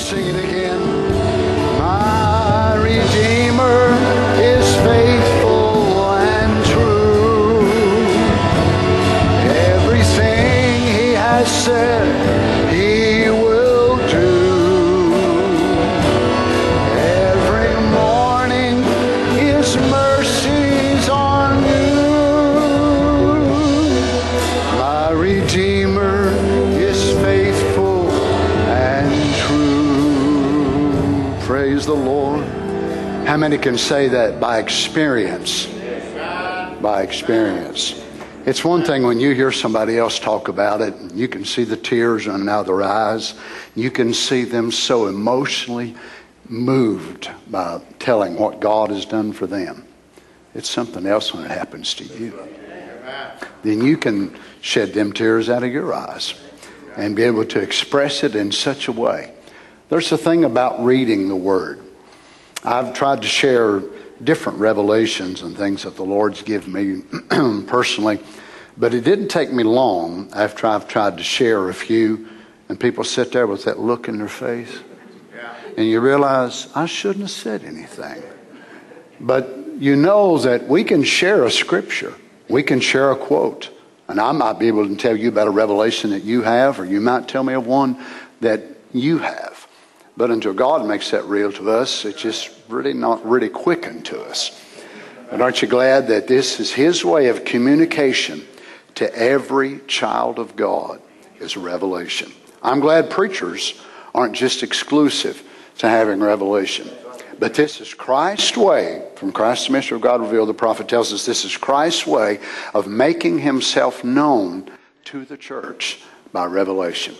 sing it again. Can say that by experience? By experience. It's one thing when you hear somebody else talk about it, you can see the tears running out their eyes. You can see them so emotionally moved by telling what God has done for them. It's something else when it happens to you. Then you can shed them tears out of your eyes and be able to express it in such a way. There's a thing about reading the Word. I've tried to share different revelations and things that the Lord's given me personally, but it didn't take me long after I've tried to share a few, and people sit there with that look in their face, and you realize I shouldn't have said anything. But you know that we can share a scripture, we can share a quote, and I might be able to tell you about a revelation that you have, or you might tell me of one that you have. But until God makes that real to us, it's just really not really quickened to us. And aren't you glad that this is His way of communication to every child of God is revelation? I'm glad preachers aren't just exclusive to having revelation. But this is Christ's way, from Christ's mystery of God revealed, the prophet tells us this is Christ's way of making himself known to the church by revelation.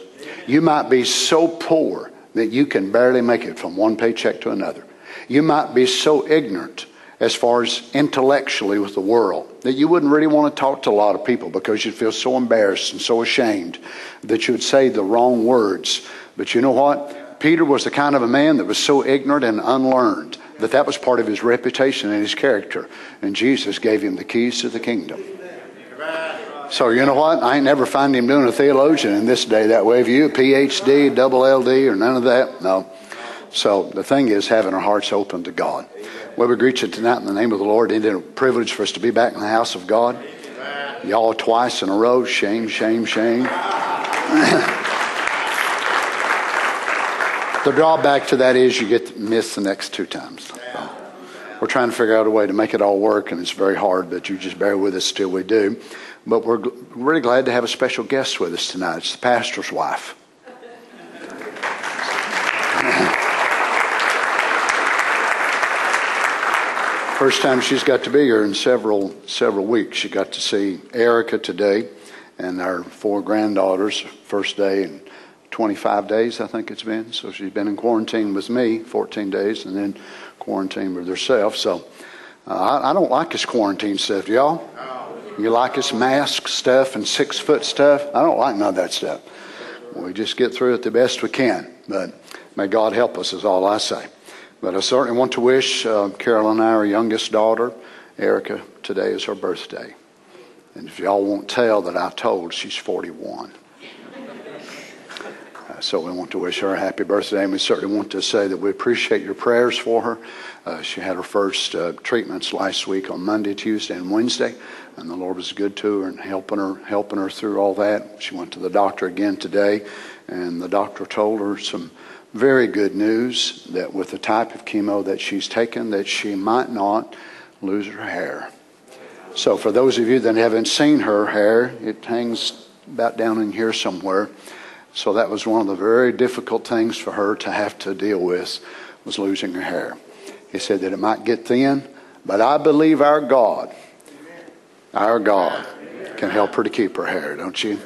You might be so poor that you can barely make it from one paycheck to another. You might be so ignorant as far as intellectually with the world that you wouldn't really want to talk to a lot of people because you'd feel so embarrassed and so ashamed that you would say the wrong words. But you know what? Peter was the kind of a man that was so ignorant and unlearned that that was part of his reputation and his character. And Jesus gave him the keys to the kingdom. So you know what? I ain't never find him doing a theologian in this day that way. Have you? PhD, double LD, or none of that? No. So the thing is having our hearts open to God. Well, we greet you tonight in the name of the Lord. Isn't it a privilege for us to be back in the house of God? Y'all twice in a row. Shame, shame, shame. the drawback to that is you get to miss the next two times. We're trying to figure out a way to make it all work, and it's very hard, but you just bear with us till we do. But we're really glad to have a special guest with us tonight. It's the pastor's wife. First time she's got to be here in several several weeks. She got to see Erica today, and our four granddaughters. First day in 25 days, I think it's been. So she's been in quarantine with me 14 days, and then quarantine with herself. So uh, I, I don't like this quarantine stuff, y'all. You like this mask stuff and six foot stuff? I don't like none of that stuff. We just get through it the best we can. But may God help us, is all I say. But I certainly want to wish uh, Carol and I, our youngest daughter, Erica, today is her birthday. And if y'all won't tell that I told, she's 41. Uh, so we want to wish her a happy birthday, and we certainly want to say that we appreciate your prayers for her. Uh, she had her first uh, treatments last week on Monday, Tuesday, and Wednesday, and the Lord was good to her and helping her, helping her through all that. She went to the doctor again today, and the doctor told her some very good news that with the type of chemo that she's taken, that she might not lose her hair. So for those of you that haven't seen her hair, it hangs about down in here somewhere. So that was one of the very difficult things for her to have to deal with was losing her hair. He said that it might get thin, but I believe our God, our God, can help her to keep her hair, don't you?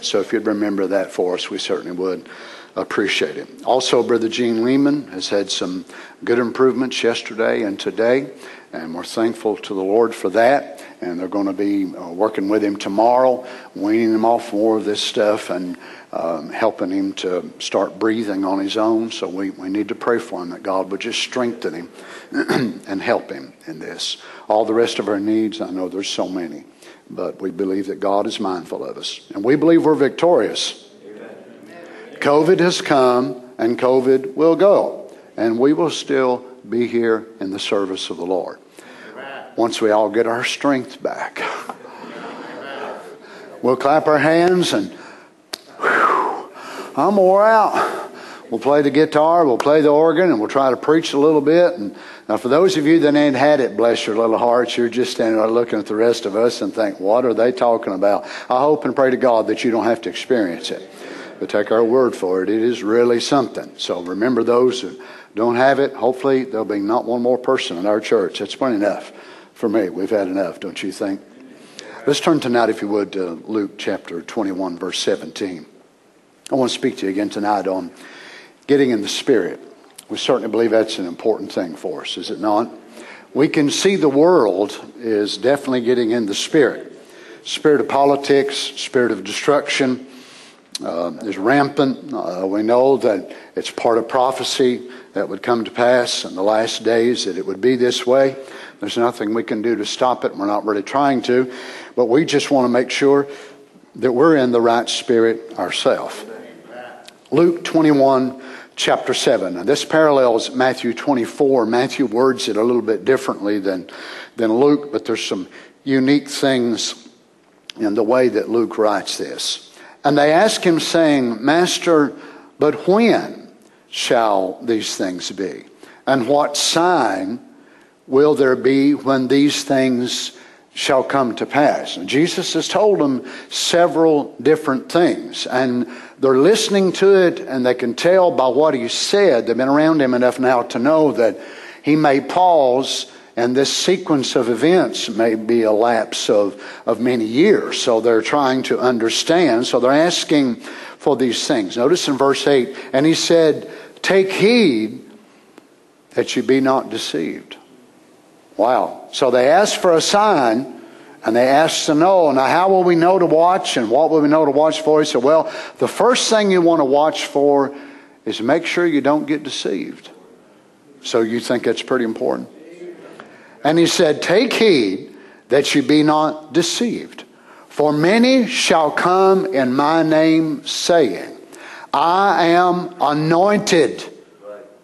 So if you'd remember that for us, we certainly would appreciate it. Also, Brother Gene Lehman has had some good improvements yesterday and today, and we're thankful to the Lord for that. And they're going to be uh, working with him tomorrow, weaning him off more of this stuff and um, helping him to start breathing on his own. So we, we need to pray for him that God would just strengthen him and help him in this. All the rest of our needs, I know there's so many, but we believe that God is mindful of us. And we believe we're victorious. COVID has come and COVID will go, and we will still be here in the service of the Lord. Once we all get our strength back, we'll clap our hands and whew, I'm wore out. We'll play the guitar, we'll play the organ, and we'll try to preach a little bit. And now, for those of you that ain't had it, bless your little hearts, you're just standing there looking at the rest of us and think, what are they talking about? I hope and pray to God that you don't have to experience it. But take our word for it. It is really something. So remember those who don't have it. Hopefully, there'll be not one more person in our church. That's plenty enough for me. We've had enough, don't you think? Let's turn tonight, if you would, to Luke chapter 21, verse 17. I want to speak to you again tonight on getting in the Spirit. We certainly believe that's an important thing for us, is it not? We can see the world is definitely getting in the Spirit. Spirit of politics, spirit of destruction uh, is rampant. Uh, we know that it's part of prophecy that would come to pass in the last days, that it would be this way. There's nothing we can do to stop it. We're not really trying to, but we just want to make sure that we're in the right spirit ourselves. Luke 21 chapter 7. Now, this parallels Matthew 24. Matthew words it a little bit differently than, than Luke, but there's some unique things in the way that Luke writes this. And they ask him, saying, Master, but when shall these things be? And what sign will there be when these things shall come to pass? And Jesus has told them several different things. And they're listening to it and they can tell by what he said. They've been around him enough now to know that he may pause and this sequence of events may be a lapse of, of many years. So they're trying to understand. So they're asking for these things. Notice in verse 8, and he said, Take heed that you be not deceived. Wow. So they asked for a sign and they asked to know, now how will we know to watch and what will we know to watch for? He said, well, the first thing you want to watch for is make sure you don't get deceived. So you think that's pretty important? And he said, take heed that you be not deceived. For many shall come in my name saying, I am anointed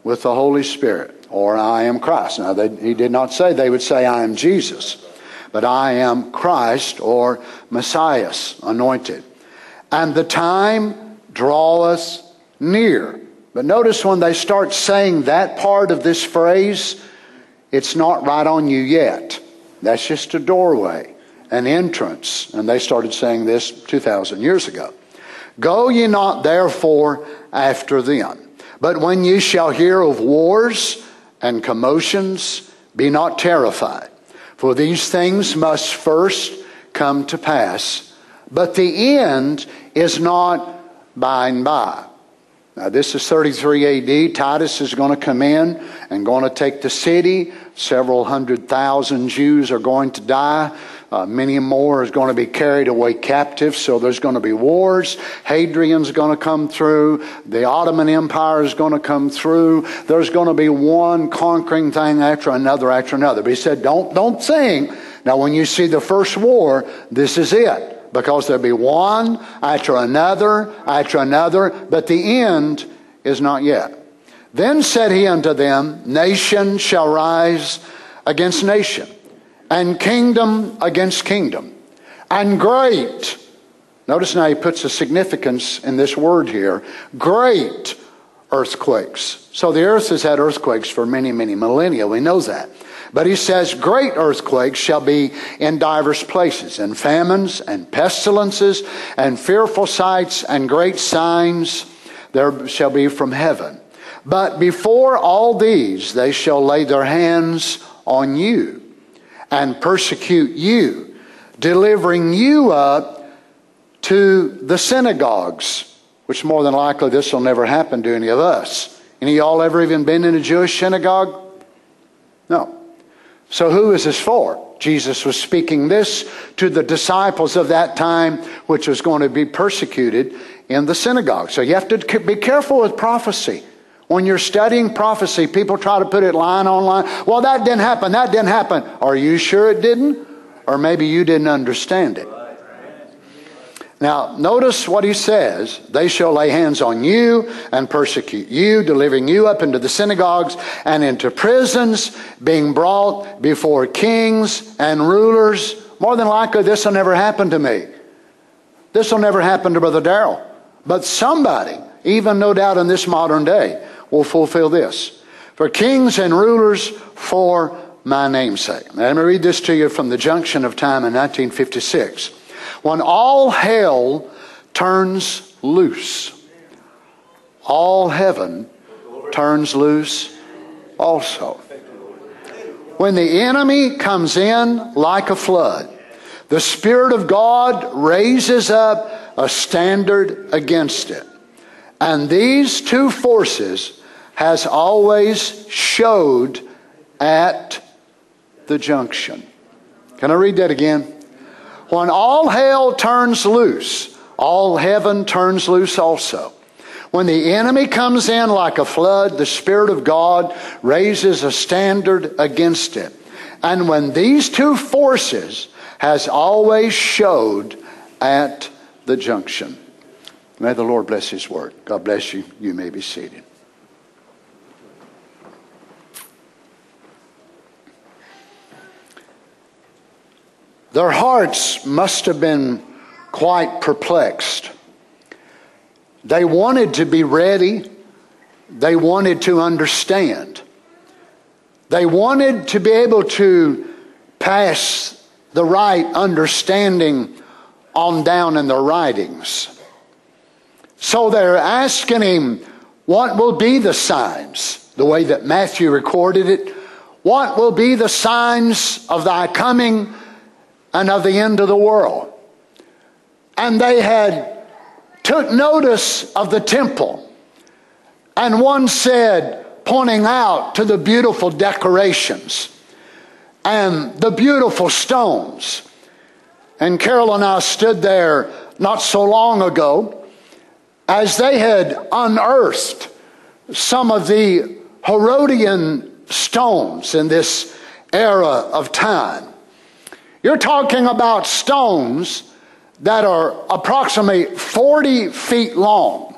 with the Holy Spirit, or I am Christ. Now, they, he did not say they would say, I am Jesus but I am Christ or Messiah, anointed. And the time draweth near. But notice when they start saying that part of this phrase, it's not right on you yet. That's just a doorway, an entrance. And they started saying this 2,000 years ago. Go ye not therefore after them. But when ye shall hear of wars and commotions, be not terrified. For these things must first come to pass, but the end is not by and by. Now, this is 33 AD. Titus is going to come in and going to take the city. Several hundred thousand Jews are going to die. Uh, many more is going to be carried away captive, so there's going to be wars. Hadrian's going to come through. The Ottoman Empire is going to come through. There's going to be one conquering thing after another after another. But he said, don't, don't think. Now, when you see the first war, this is it. Because there'll be one after another after another, but the end is not yet. Then said he unto them, Nation shall rise against nation and kingdom against kingdom, and great. Notice now he puts a significance in this word here great earthquakes. So the earth has had earthquakes for many, many millennia. We know that. But he says, Great earthquakes shall be in divers places, and famines, and pestilences, and fearful sights, and great signs there shall be from heaven. But before all these, they shall lay their hands on you and persecute you, delivering you up to the synagogues, which more than likely this will never happen to any of us. Any of y'all ever even been in a Jewish synagogue? No. So who is this for? Jesus was speaking this to the disciples of that time, which was going to be persecuted in the synagogue. So you have to be careful with prophecy. When you're studying prophecy, people try to put it line on line. Well, that didn't happen. That didn't happen. Are you sure it didn't? Or maybe you didn't understand it. Now, notice what he says. They shall lay hands on you and persecute you, delivering you up into the synagogues and into prisons, being brought before kings and rulers. More than likely, this will never happen to me. This will never happen to Brother Darrell. But somebody, even no doubt in this modern day, will fulfill this. For kings and rulers for my namesake. Now, let me read this to you from the junction of time in 1956 when all hell turns loose, all heaven turns loose also. When the enemy comes in like a flood, the Spirit of God raises up a standard against it. And these two forces has always showed at the junction. Can I read that again? When all hell turns loose, all heaven turns loose also. When the enemy comes in like a flood, the Spirit of God raises a standard against it. And when these two forces has always showed at the junction. May the Lord bless His word. God bless you. You may be seated. Their hearts must have been quite perplexed. They wanted to be ready, they wanted to understand, they wanted to be able to pass the right understanding on down in their writings. So they're asking him, What will be the signs? The way that Matthew recorded it. What will be the signs of thy coming and of the end of the world. And they had took notice of the temple. And one said, pointing out to the beautiful decorations and the beautiful stones. And Carol and I stood there not so long ago as they had unearthed some of the Herodian stones in this era of time. You're talking about stones that are approximately 40 feet long.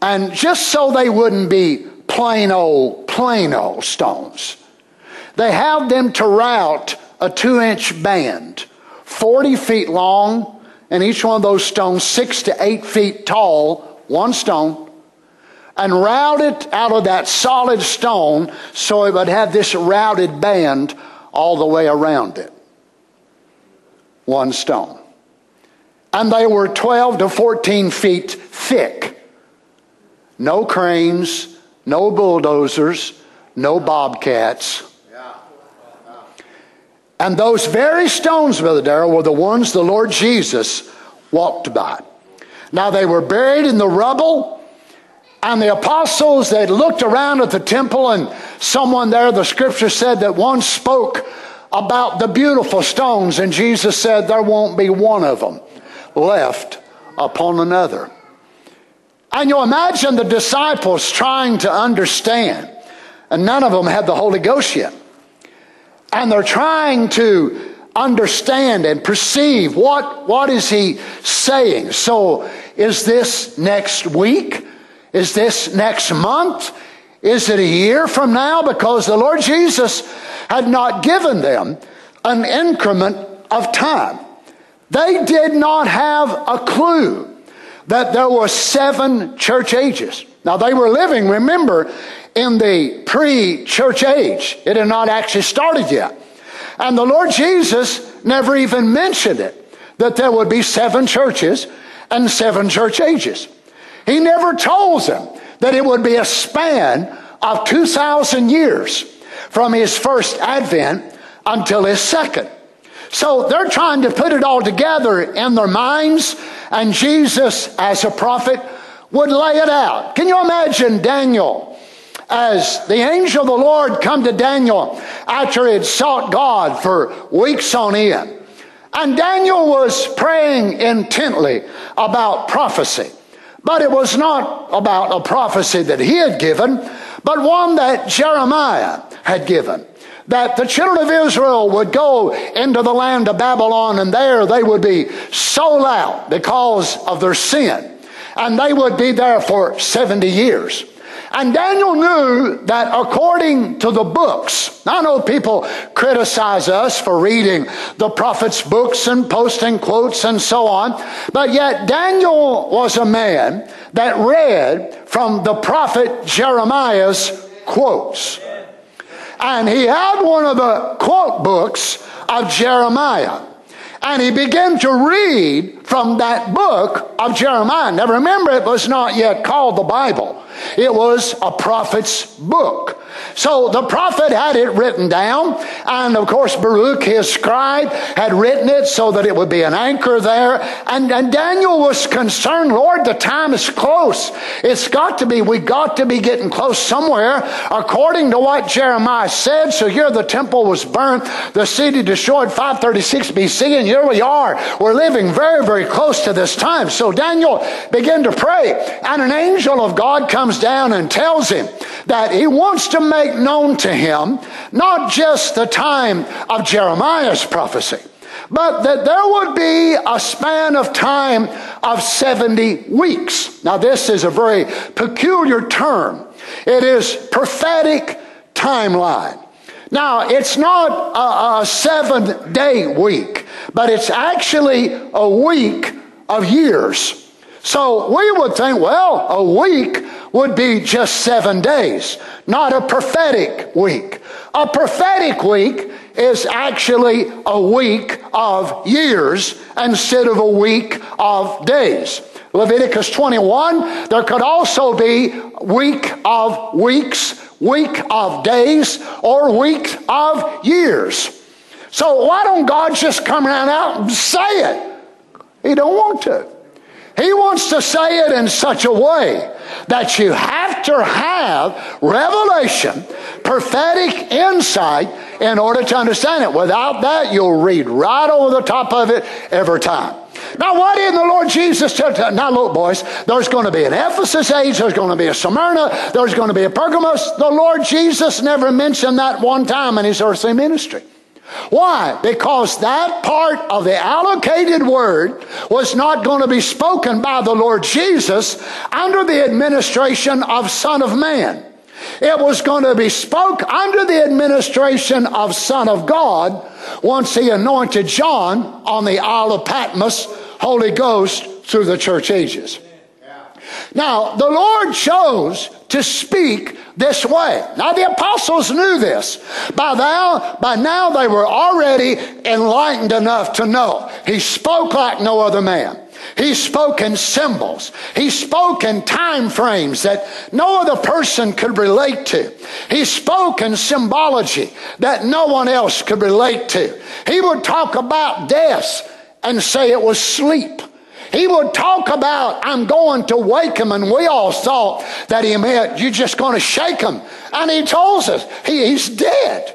And just so they wouldn't be plain old, plain old stones, they have them to route a two inch band, 40 feet long, and each one of those stones six to eight feet tall, one stone, and route it out of that solid stone so it would have this routed band all the way around it one stone. And they were 12 to 14 feet thick. No cranes, no bulldozers, no bobcats. And those very stones, Brother Darrell, were the ones the Lord Jesus walked by. Now they were buried in the rubble, and the apostles, they looked around at the temple, and someone there, the scripture said that one spoke about the beautiful stones, and Jesus said, There won't be one of them left upon another. And you imagine the disciples trying to understand, and none of them had the Holy Ghost yet. And they're trying to understand and perceive what, what is he saying. So is this next week? Is this next month? Is it a year from now? Because the Lord Jesus had not given them an increment of time. They did not have a clue that there were seven church ages. Now they were living, remember, in the pre-church age. It had not actually started yet. And the Lord Jesus never even mentioned it, that there would be seven churches and seven church ages. He never told them that it would be a span of 2,000 years from his first advent until his second. So they're trying to put it all together in their minds, and Jesus, as a prophet, would lay it out. Can you imagine Daniel as the angel of the Lord come to Daniel after he had sought God for weeks on end? And Daniel was praying intently about prophecy. But it was not about a prophecy that he had given, but one that Jeremiah had given. that the children of Israel would go into the land of Babylon and there they would be sold out because of their sin. And they would be there for 70 years. And Daniel knew that according to the books, I know people criticize us for reading the prophet's books and posting quotes and so on, but yet Daniel was a man that read from the prophet Jeremiah's quotes. And he had one of the quote books of Jeremiah. And he began to read from that book of Jeremiah. Now remember, it was not yet called the Bible. It was a prophet's book. So the prophet had it written down, and of course Baruch, his scribe, had written it so that it would be an anchor there. And, and Daniel was concerned, Lord, the time is close. It's got to be, we got to be getting close somewhere, according to what Jeremiah said. So here the temple was burnt, the city destroyed 536 BC, and here we are. We're living very, very close to this time. So Daniel began to pray, and an angel of God comes down and tells him that he wants to make known to him not just the time of Jeremiah's prophecy, but that there would be a span of time of 70 weeks. Now, this is a very peculiar term. It is prophetic timeline. Now, it's not a, a seven day week, but it's actually a week of years. So we would think, well, a week would be just seven days, not a prophetic week. A prophetic week is actually a week of years instead of a week of days. Leviticus 21, there could also be week of weeks, week of days, or week of years. So why don't God just come around out and say it? He don't want to. He wants to say it in such a way that you have to have revelation, prophetic insight in order to understand it. Without that, you'll read right over the top of it every time. Now, why didn't the Lord Jesus tell? Now, look, boys, there's going to be an Ephesus age, there's going to be a Smyrna, there's going to be a Pergamos. The Lord Jesus never mentioned that one time in his earthly ministry. Why? Because that part of the allocated word was not going to be spoken by the Lord Jesus under the administration of Son of Man. It was going to be spoke under the administration of Son of God once he anointed John on the Isle of Patmos, Holy Ghost, through the church ages. Now, the Lord chose to speak this way. Now the apostles knew this. By now, by now they were already enlightened enough to know. He spoke like no other man. He spoke in symbols. He spoke in time frames that no other person could relate to. He spoke in symbology that no one else could relate to. He would talk about death and say it was sleep. He would talk about, I'm going to wake him, and we all thought that he meant you're just going to shake him. And he tells us he, he's dead.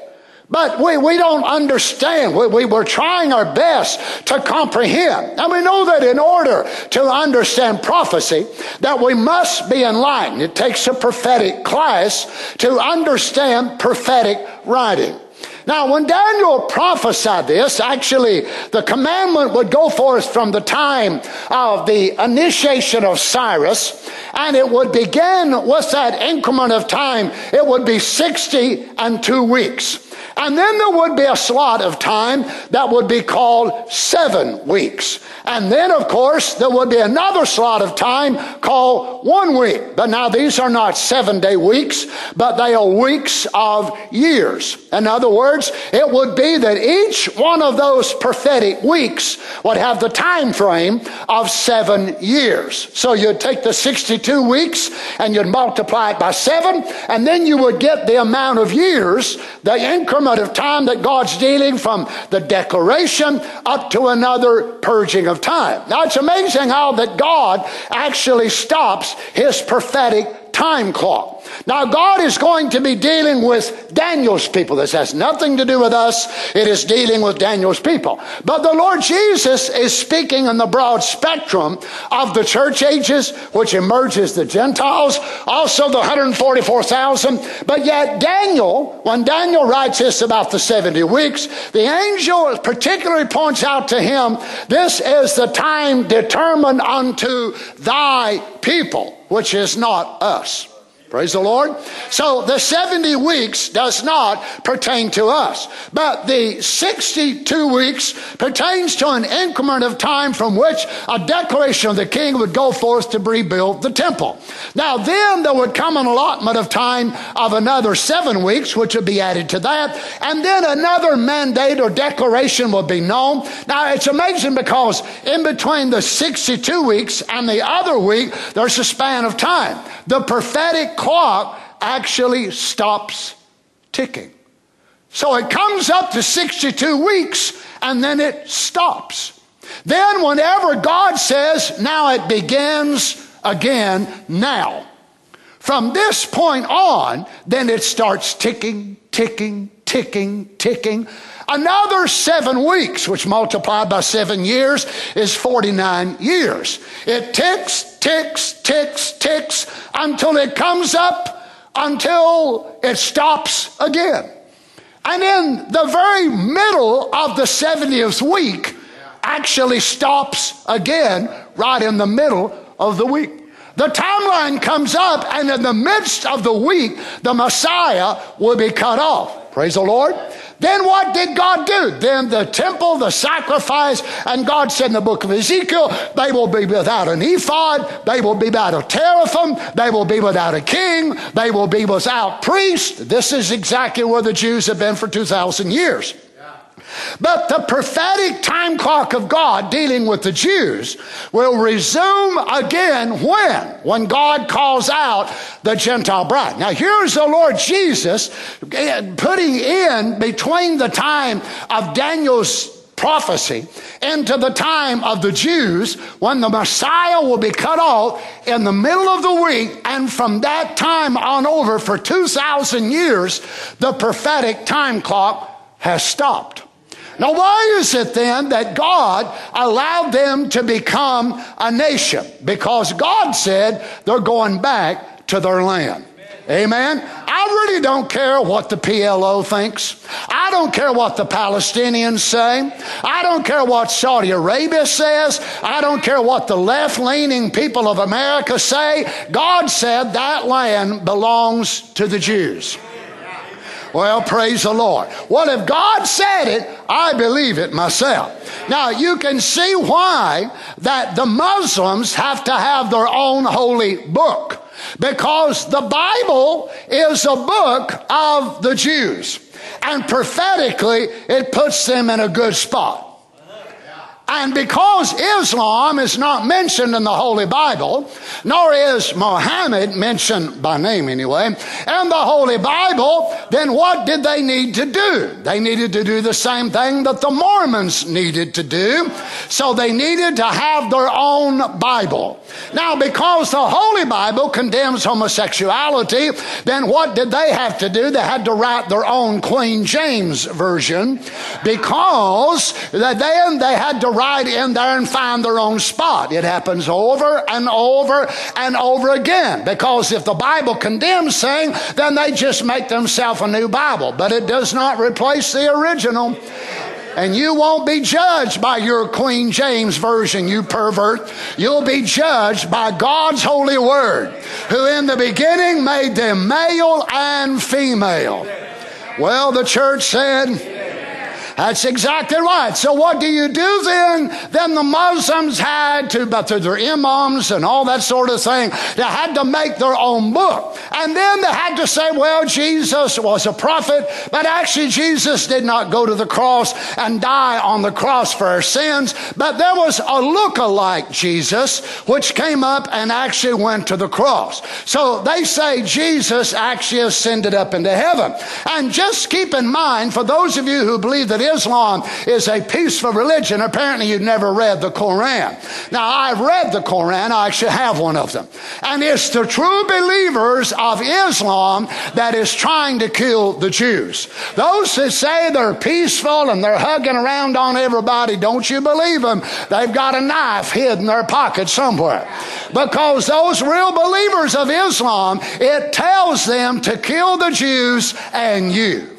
But we, we don't understand. We, we were trying our best to comprehend. And we know that in order to understand prophecy, that we must be enlightened. It takes a prophetic class to understand prophetic writing. Now, when Daniel prophesied this, actually, the commandment would go forth from the time of the initiation of Cyrus, and it would begin with that increment of time. It would be 60 and two weeks. And then there would be a slot of time that would be called seven weeks. And then, of course, there would be another slot of time called one week. But now these are not seven day weeks, but they are weeks of years. In other words, it would be that each one of those prophetic weeks would have the time frame of seven years. So you'd take the 62 weeks and you'd multiply it by seven, and then you would get the amount of years, the increment of time that God's dealing from the declaration up to another purging of time. Now it's amazing how that God actually stops his prophetic time clock. Now, God is going to be dealing with Daniel's people. This has nothing to do with us. It is dealing with Daniel's people. But the Lord Jesus is speaking in the broad spectrum of the church ages, which emerges the Gentiles, also the 144,000. But yet, Daniel, when Daniel writes this about the 70 weeks, the angel particularly points out to him, this is the time determined unto thy people, which is not us. Praise the Lord. So the 70 weeks does not pertain to us, but the 62 weeks pertains to an increment of time from which a declaration of the king would go forth to rebuild the temple. Now then there would come an allotment of time of another seven weeks, which would be added to that, and then another mandate or declaration would be known. Now it's amazing because in between the 62 weeks and the other week, there's a span of time. The prophetic clock actually stops ticking. So it comes up to 62 weeks and then it stops. Then, whenever God says, now it begins again, now. From this point on, then it starts ticking, ticking, ticking, ticking. Another seven weeks, which multiplied by seven years is 49 years. It ticks, ticks, ticks, ticks until it comes up until it stops again. And in the very middle of the 70th week, actually stops again right in the middle of the week. The timeline comes up, and in the midst of the week, the Messiah will be cut off. Praise the Lord. Then what did God do? Then the temple, the sacrifice, and God said in the book of Ezekiel, they will be without an ephod, they will be without a teraphim, they will be without a king, they will be without priest. This is exactly where the Jews have been for 2,000 years. But the prophetic time clock of God dealing with the Jews will resume again when? When God calls out the Gentile bride. Now here's the Lord Jesus putting in between the time of Daniel's prophecy into the time of the Jews when the Messiah will be cut off in the middle of the week and from that time on over for 2,000 years the prophetic time clock has stopped. Now, why is it then that God allowed them to become a nation? Because God said they're going back to their land. Amen. I really don't care what the PLO thinks. I don't care what the Palestinians say. I don't care what Saudi Arabia says. I don't care what the left leaning people of America say. God said that land belongs to the Jews. Well, praise the Lord. Well, if God said it, I believe it myself. Now, you can see why that the Muslims have to have their own holy book. Because the Bible is a book of the Jews. And prophetically, it puts them in a good spot. And because Islam is not mentioned in the Holy Bible, nor is Mohammed mentioned by name anyway, in the Holy Bible, then what did they need to do? They needed to do the same thing that the Mormons needed to do. So they needed to have their own Bible. Now, because the Holy Bible condemns homosexuality, then what did they have to do? They had to write their own Queen James Version because then they had to right in there and find their own spot. It happens over and over and over again because if the Bible condemns saying, then they just make themselves a new Bible, but it does not replace the original. And you won't be judged by your Queen James Version, you pervert. You'll be judged by God's holy word, who in the beginning made them male and female. Well, the church said, that's exactly right. So what do you do then? Then the Muslims had to, but through their imams and all that sort of thing, they had to make their own book. And then they had to say, well, Jesus was a prophet, but actually Jesus did not go to the cross and die on the cross for our sins, but there was a look-alike Jesus which came up and actually went to the cross. So they say Jesus actually ascended up into heaven. And just keep in mind, for those of you who believe that Islam is a peaceful religion. Apparently, you've never read the Koran. Now, I've read the Koran. I actually have one of them. And it's the true believers of Islam that is trying to kill the Jews. Those that say they're peaceful and they're hugging around on everybody, don't you believe them? They've got a knife hid in their pocket somewhere. Because those real believers of Islam, it tells them to kill the Jews and you.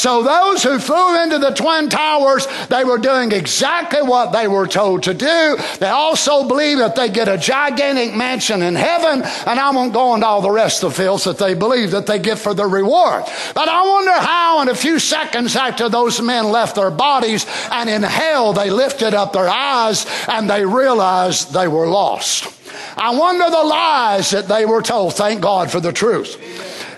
So those who flew into the Twin Towers, they were doing exactly what they were told to do. They also believe that they get a gigantic mansion in heaven, and I won't go into all the rest of the fields that they believe that they get for their reward. But I wonder how in a few seconds after those men left their bodies and in hell they lifted up their eyes and they realized they were lost. I wonder the lies that they were told. Thank God for the truth.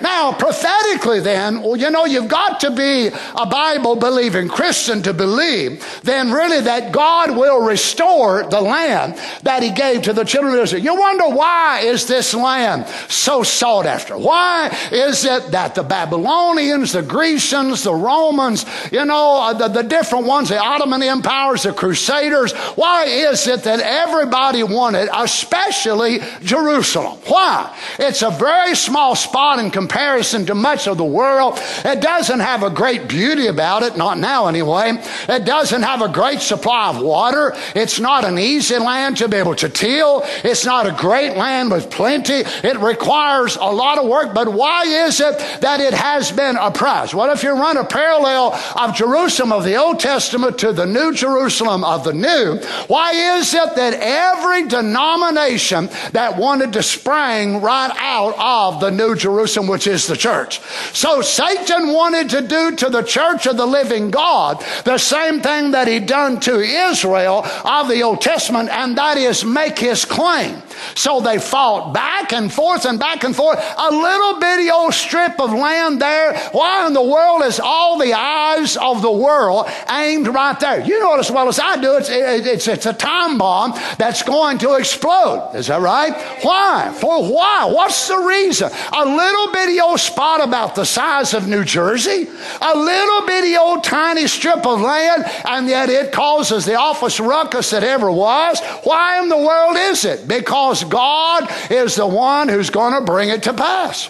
Now, prophetically, then, well, you know, you've got to be a Bible believing Christian to believe then really that God will restore the land that He gave to the children of Israel. You wonder why is this land so sought after? Why is it that the Babylonians, the Grecians, the Romans, you know, uh, the, the different ones, the Ottoman empires, the Crusaders, why is it that everybody wanted, especially Jerusalem? Why? It's a very small spot in comparison comparison to much of the world. It doesn't have a great beauty about it, not now anyway. It doesn't have a great supply of water. It's not an easy land to be able to till. It's not a great land with plenty. It requires a lot of work. But why is it that it has been oppressed? What if you run a parallel of Jerusalem of the Old Testament to the New Jerusalem of the New? Why is it that every denomination that wanted to spring right out of the New Jerusalem, which which is the church. So Satan wanted to do to the church of the living God the same thing that he done to Israel of the Old Testament, and that is make his claim. So they fought back and forth and back and forth. A little bitty old strip of land there. Why in the world is all the eyes of the world aimed right there? You know it as well as I do. It's, it's, it's a time bomb that's going to explode. Is that right? Why? For why? What's the reason? A little bitty old spot about the size of New Jersey, a little bitty old tiny strip of land, and yet it causes the office ruckus that ever was. Why in the world is it? Because because God is the one who's going to bring it to pass.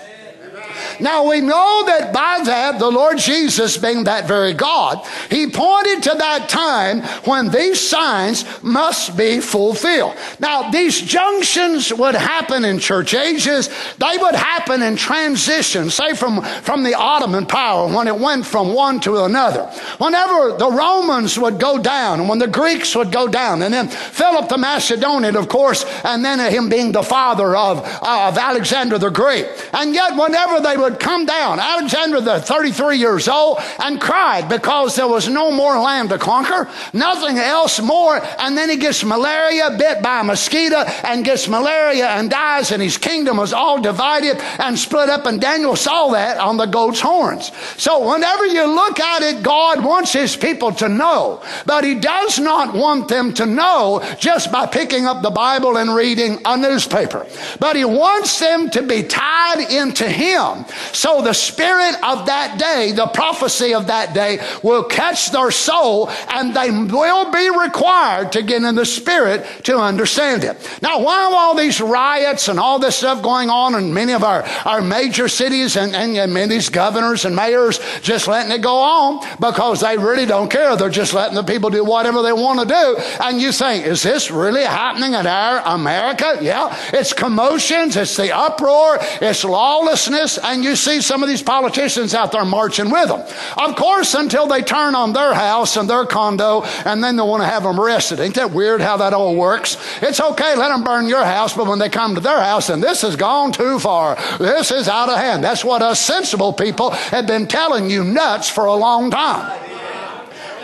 Now we know that by that, the Lord Jesus being that very God, he pointed to that time when these signs must be fulfilled. Now these junctions would happen in church ages. They would happen in transition, say from, from the Ottoman power when it went from one to another. Whenever the Romans would go down and when the Greeks would go down and then Philip the Macedonian, of course, and then him being the father of, uh, of Alexander the Great. And yet whenever they would come down. Alexander, the 33 years old, and cried because there was no more land to conquer, nothing else more. And then he gets malaria, bit by a mosquito, and gets malaria and dies, and his kingdom was all divided and split up. And Daniel saw that on the goat's horns. So whenever you look at it, God wants his people to know, but he does not want them to know just by picking up the Bible and reading a newspaper. But he wants them to be tied into him so the spirit of that day, the prophecy of that day, will catch their soul and they will be required to get in the spirit to understand it. Now, why are all these riots and all this stuff going on in many of our, our major cities and, and, and many governors and mayors just letting it go on? Because they really don't care. They're just letting the people do whatever they want to do. And you think, is this really happening in our America? Yeah. It's commotions, it's the uproar, it's lawlessness, and you see some of these politicians out there marching with them. Of course, until they turn on their house and their condo, and then they want to have them arrested. Ain't that weird how that all works? It's okay, let them burn your house, but when they come to their house, and this has gone too far. This is out of hand. That's what us sensible people have been telling you nuts for a long time.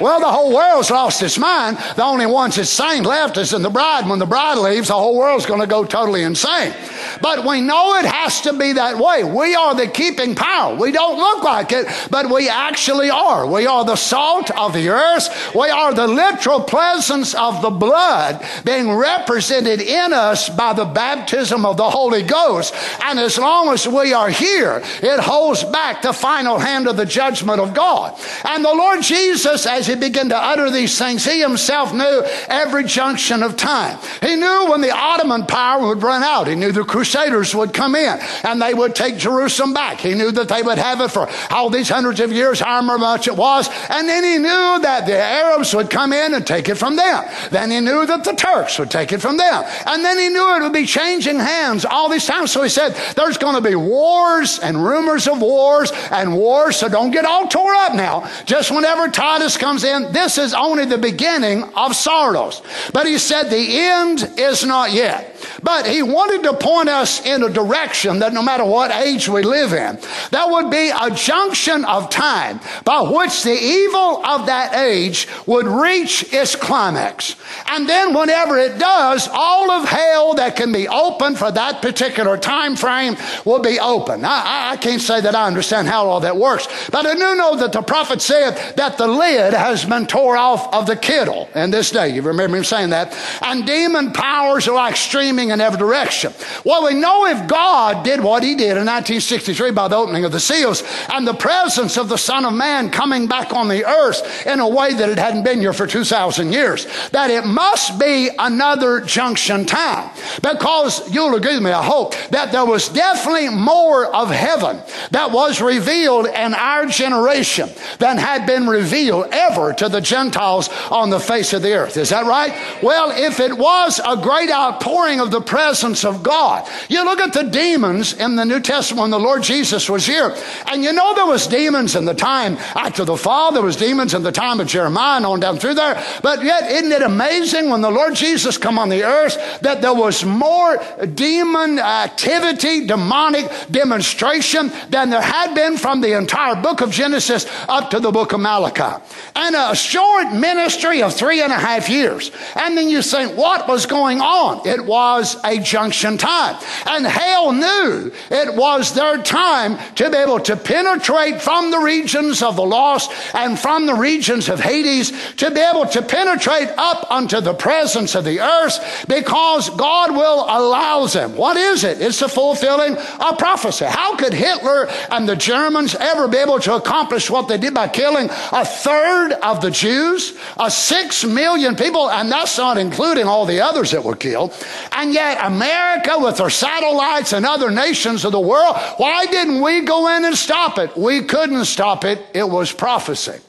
Well, the whole world's lost its mind. The only ones that's sane left is in the bride. When the bride leaves, the whole world's going to go totally insane. but we know it has to be that way. We are the keeping power. We don't look like it, but we actually are. We are the salt of the earth. We are the literal presence of the blood being represented in us by the baptism of the Holy Ghost. And as long as we are here, it holds back the final hand of the judgment of God. And the Lord Jesus, as he began to utter these things, he himself knew every junction of time. He knew when the Ottoman power would run out. He knew the Crusaders would come in and they would take Jerusalem back. He knew that they would have it for all these hundreds of years, however much it was. And then he knew that the Arabs would come in and take it from them. Then he knew that the Turks would take it from them. And then he knew it would be changing hands all these times. So he said, there's going to be wars and rumors of wars and wars. So don't get all tore up now. Just whenever Titus comes in, this is only the beginning of sorrows. But he said the end is not yet. But he wanted to point us in a direction that no matter what age we live in, there would be a junction of time by which the evil of that age would reach its climax. And then whenever it does, all of hell that can be open for that particular time frame will be open. I, I can't say that I understand how all that works, but I do know that the prophet said that the lid has been tore off of the kittle in this day. You remember him saying that? And demon powers are like streaming in every direction. Well, we know if God did what he did in 1963 by the opening of the seals and the presence of the Son of Man coming back on the earth in a way that it hadn't been here for 2,000 years, that it must be another junction time. Because you'll agree with me, I hope, that there was definitely more of heaven that was revealed in our generation than had been revealed ever to the Gentiles on the face of the earth. Is that right? Well, if it was a great outpouring of the the presence of God. You look at the demons in the New Testament when the Lord Jesus was here, and you know there was demons in the time after the fall, there was demons in the time of Jeremiah and on down through there. But yet, isn't it amazing when the Lord Jesus come on the earth that there was more demon activity, demonic demonstration than there had been from the entire book of Genesis up to the book of Malachi. And a short ministry of three and a half years. And then you think, what was going on? It was was a junction time. And hell knew it was their time to be able to penetrate from the regions of the lost and from the regions of Hades to be able to penetrate up unto the presence of the earth because God will allow them. What is it? It's the fulfilling of prophecy. How could Hitler and the Germans ever be able to accomplish what they did by killing a third of the Jews, a six million people, and that's not including all the others that were killed, and yet America with her satellites and other nations of the world, why didn't we go in and stop it? We couldn't stop it. It was prophecy.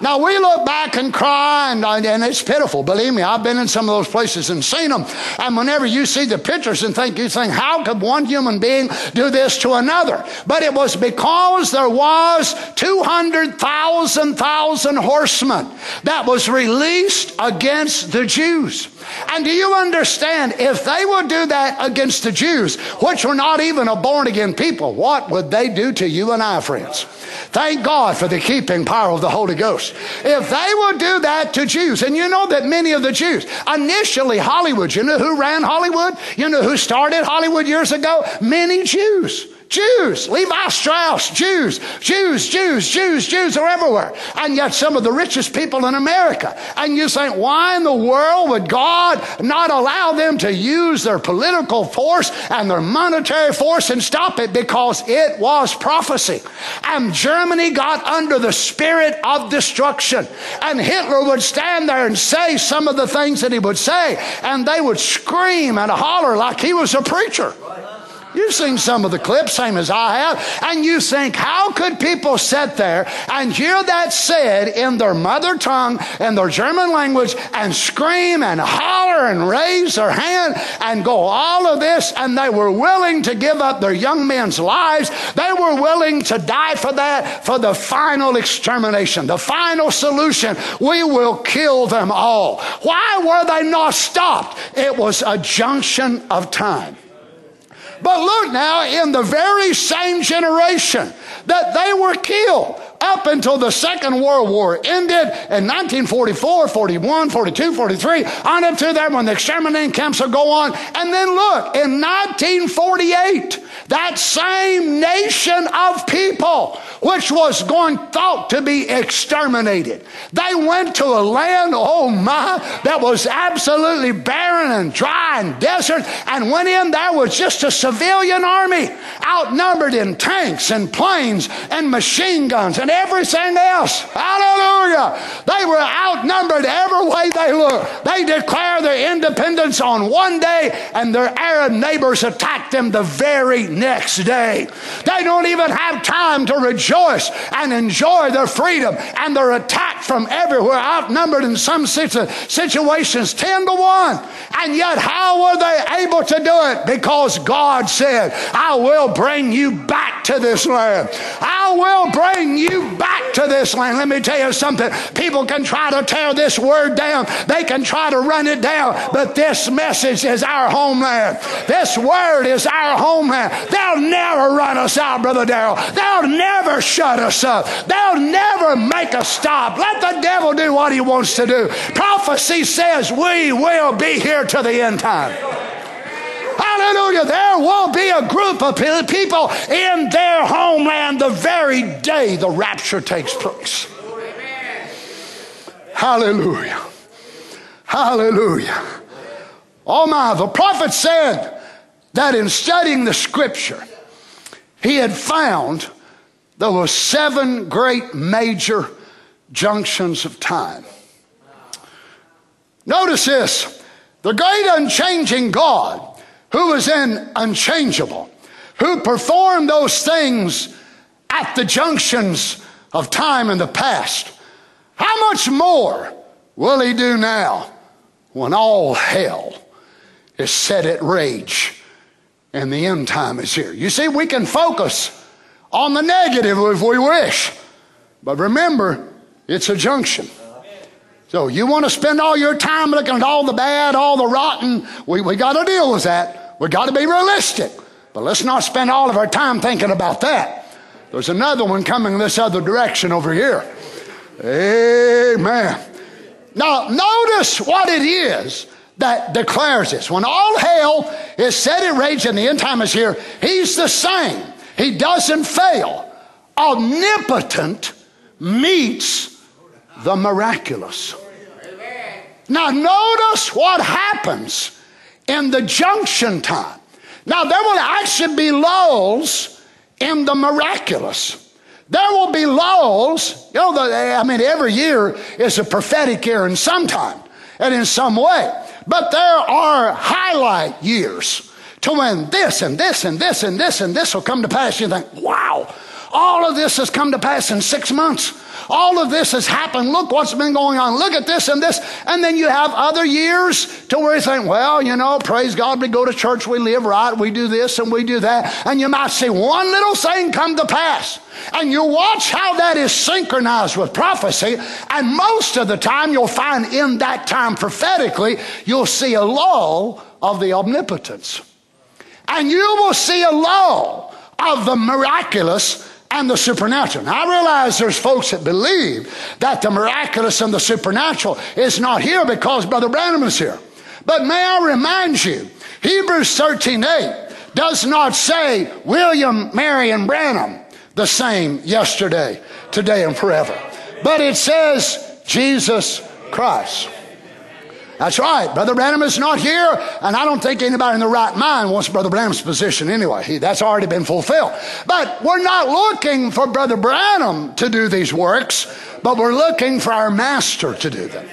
Now we look back and cry, and, uh, and, it's pitiful. Believe me, I've been in some of those places and seen them. And whenever you see the pictures and think, you think, how could one human being do this to another? But it was because there was 200,000 thousand horsemen that was released against the Jews. And do you understand? If they would do that against the Jews, which were not even a born again people, what would they do to you and I, friends? Thank God for the keeping power of the Holy Ghost. If they would do that to Jews, and you know that many of the Jews, initially Hollywood, you know who ran Hollywood? You know who started Hollywood years ago? Many Jews. Jews, Levi Strauss, Jews, Jews, Jews, Jews, Jews are everywhere. And yet some of the richest people in America. And you think, why in the world would God not allow them to use their political force and their monetary force and stop it? Because it was prophecy. And Germany got under the spirit of destruction. And Hitler would stand there and say some of the things that he would say, and they would scream and holler like he was a preacher. You've seen some of the clips, same as I have, and you think, how could people sit there and hear that said in their mother tongue, in their German language, and scream and holler and raise their hand and go all of this, and they were willing to give up their young men's lives. They were willing to die for that, for the final extermination, the final solution. We will kill them all. Why were they not stopped? It was a junction of time. But look now, in the very same generation that they were killed, up until the Second World War ended in 1944, 41, 42, 43, on up to that when the exterminating camps will go on. And then look, in 1948, that same nation of people, which was going thought to be exterminated, they went to a land, oh my, that was absolutely barren and dry and desert, and went in there was just a civilian army, outnumbered in tanks and planes and machine guns and everything else. Hallelujah! They were outnumbered every way they looked. They declared their independence on one day, and their Arab neighbors attacked them the very next day. They don't even have time to rejoice and enjoy their freedom, and they're attacked from everywhere, outnumbered in some situations 10 to 1. And yet, how were they able to do it? Because God said, I will bring you back to this land. I will bring you back to this land. Let me tell you something. People can try to tear this word down, they can try to run it down, but this message is our homeland. This word is our homeland. They'll never run us out, Brother Darrell. They'll never shut us up. They'll never make us stop. Let the devil do what he wants to do. Prophecy says we will be here to the end time. Hallelujah. There will be a group of people in their homeland the very day the rapture takes place. Hallelujah. Hallelujah. Oh my, the prophet said that in studying the scripture, he had found there were seven great major junctions of time. Notice this the great unchanging God who is in unchangeable, who performed those things at the junctions of time in the past. How much more will he do now when all hell is set at rage and the end time is here? You see, we can focus on the negative if we wish, but remember, it's a junction. So you want to spend all your time looking at all the bad, all the rotten, we, we got to deal with that. We got to be realistic. But let's not spend all of our time thinking about that. There's another one coming this other direction over here. Amen. Now, notice what it is that declares this. When all hell is set in rage and the end time is here, he's the same. He doesn't fail. Omnipotent meets the miraculous. Now, notice what happens in the junction time. Now, there will actually be lulls in the miraculous. There will be lulls. You know, the, I mean, every year is a prophetic year in some time and in some way. But there are highlight years to when this and this and this and this and this will come to pass. You think, wow, all of this has come to pass in six months. All of this has happened. Look what's been going on. Look at this and this. And then you have other years to where you think, well, you know, praise God, we go to church, we live right, we do this and we do that. And you might see one little thing come to pass. And you watch how that is synchronized with prophecy. And most of the time, you'll find in that time prophetically, you'll see a lull of the omnipotence. And you will see a lull of the miraculous and the supernatural. Now, I realize there's folks that believe that the miraculous and the supernatural is not here because Brother Branham is here. But may I remind you, Hebrews 13 8 does not say William Marion Branham the same yesterday, today, and forever. But it says Jesus Christ. That's right. Brother Branham is not here, and I don't think anybody in the right mind wants Brother Branham's position anyway. He, that's already been fulfilled. But we're not looking for Brother Branham to do these works, but we're looking for our Master to do them.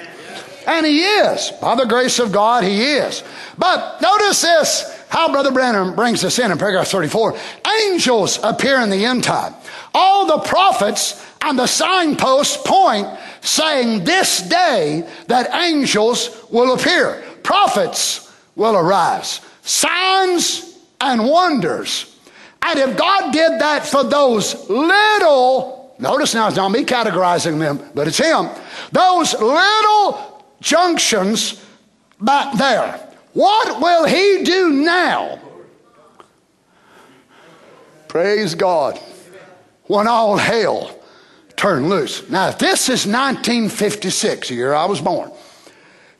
And he is. By the grace of God, he is. But notice this how Brother Branham brings this in in paragraph 34. Angels appear in the end time. All the prophets and the signposts point saying this day that angels will appear, prophets will arise, signs and wonders. And if God did that for those little, notice now it's not me categorizing them, but it's Him, those little junctions back there, what will He do now? Praise God. When all hell turned loose. Now, this is 1956, the year I was born,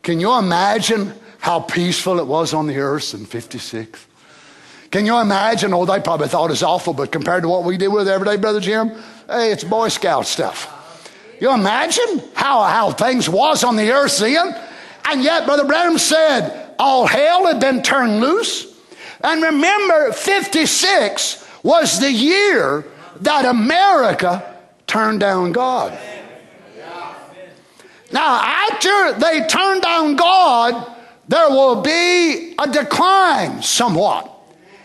can you imagine how peaceful it was on the earth in 56? Can you imagine? Oh, they probably thought it's awful, but compared to what we deal with every day, Brother Jim, hey, it's Boy Scout stuff. You imagine how, how things was on the earth then? And yet, Brother Branham said, all hell had been turned loose. And remember, 56 was the year that America turned down God. Now, after they turned down God, there will be a decline somewhat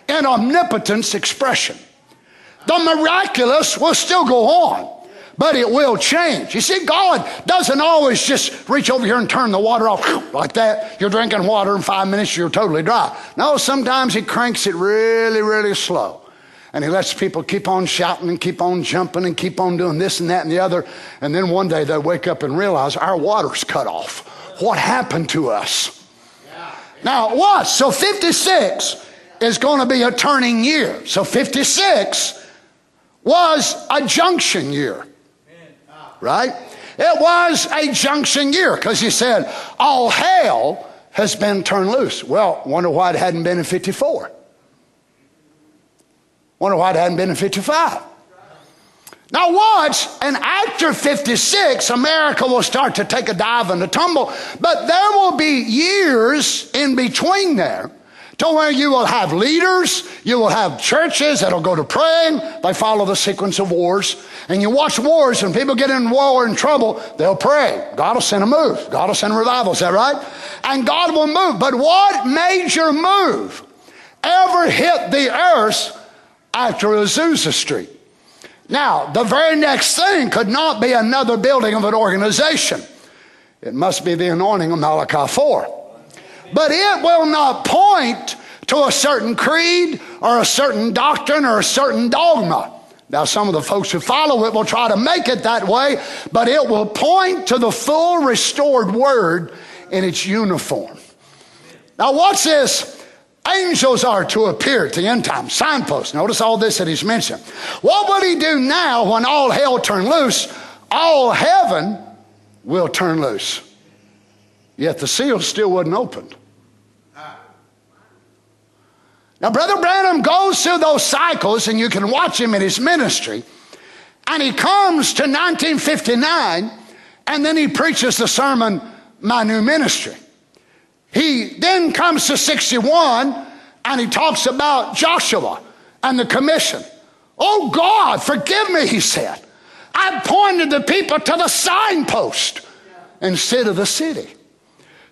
in omnipotence expression. The miraculous will still go on, but it will change. You see, God doesn't always just reach over here and turn the water off like that. You're drinking water in five minutes, you're totally dry. No, sometimes He cranks it really, really slow. And he lets people keep on shouting and keep on jumping and keep on doing this and that and the other. And then one day they wake up and realize our water's cut off. What happened to us? Now, what? So 56 is going to be a turning year. So 56 was a junction year. Right? It was a junction year because he said, all hell has been turned loose. Well, wonder why it hadn't been in 54. Wonder why it hadn't been in 55. Now, watch, and after 56, America will start to take a dive and a tumble, but there will be years in between there to where you will have leaders, you will have churches that'll go to praying. They follow the sequence of wars. And you watch wars, when people get in war and trouble, they'll pray. God will send a move. God will send a revival. Is that right? And God will move. But what major move ever hit the earth after Azusa Street? Now, the very next thing could not be another building of an organization. It must be the anointing of Malachi 4. But it will not point to a certain creed or a certain doctrine or a certain dogma. Now, some of the folks who follow it will try to make it that way, but it will point to the full restored word in its uniform. Now, watch this. Angels are to appear at the end time. Signposts. Notice all this that he's mentioned. What will he do now when all hell turn loose? All heaven will turn loose. Yet the seal still wasn't opened. Now, Brother Branham goes through those cycles, and you can watch him in his ministry. And he comes to 1959, and then he preaches the sermon, My New Ministry. He then comes to 61, and he talks about Joshua and the commission. Oh God, forgive me, he said. I pointed the people to the signpost instead of the city.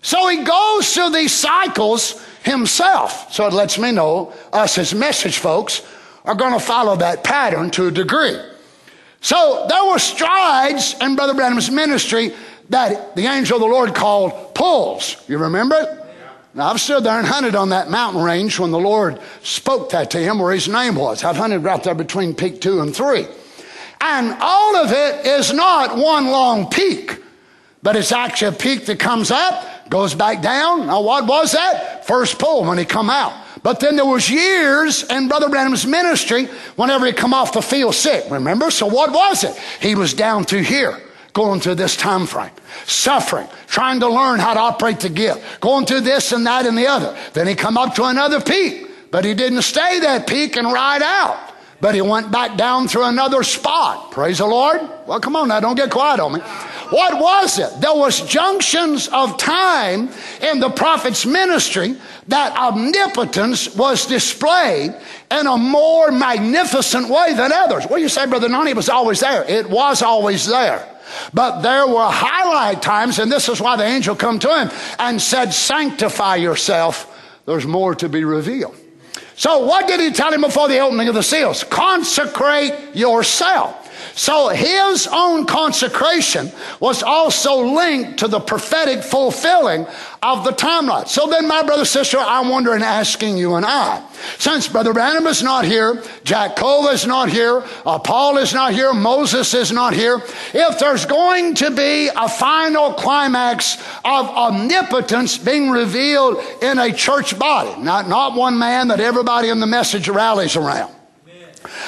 So he goes through these cycles himself. So it lets me know us as message folks are going to follow that pattern to a degree. So there were strides in Brother Branham's ministry that the angel of the Lord called pulls. You remember it? Now, I've stood there and hunted on that mountain range when the Lord spoke that to him where his name was. I've hunted right there between peak two and three. And all of it is not one long peak, but it's actually a peak that comes up goes back down. Now, what was that? First pull when he come out. But then there was years in Brother Branham's ministry whenever he come off the field sick. Remember? So what was it? He was down through here, going through this time frame, suffering, trying to learn how to operate the gift, going through this and that and the other. Then he come up to another peak, but he didn't stay that peak and ride out. But he went back down through another spot. Praise the Lord. Well, come on now, don't get quiet on me. What was it? There was junctions of time in the prophet's ministry that omnipotence was displayed in a more magnificent way than others. Well, you say, Brother Nani it was always there. It was always there. But there were highlight times, and this is why the angel come to him and said, sanctify yourself. There's more to be revealed. So what did he tell him before the opening of the seals? Consecrate yourself. So his own consecration was also linked to the prophetic fulfilling of the timeline. So then, my brother, sister, I'm wondering, asking you and I, since Brother Branham is not here, Jack Coe is not here, uh, Paul is not here, Moses is not here, if there's going to be a final climax of omnipotence being revealed in a church body, not, not one man that everybody in the message rallies around.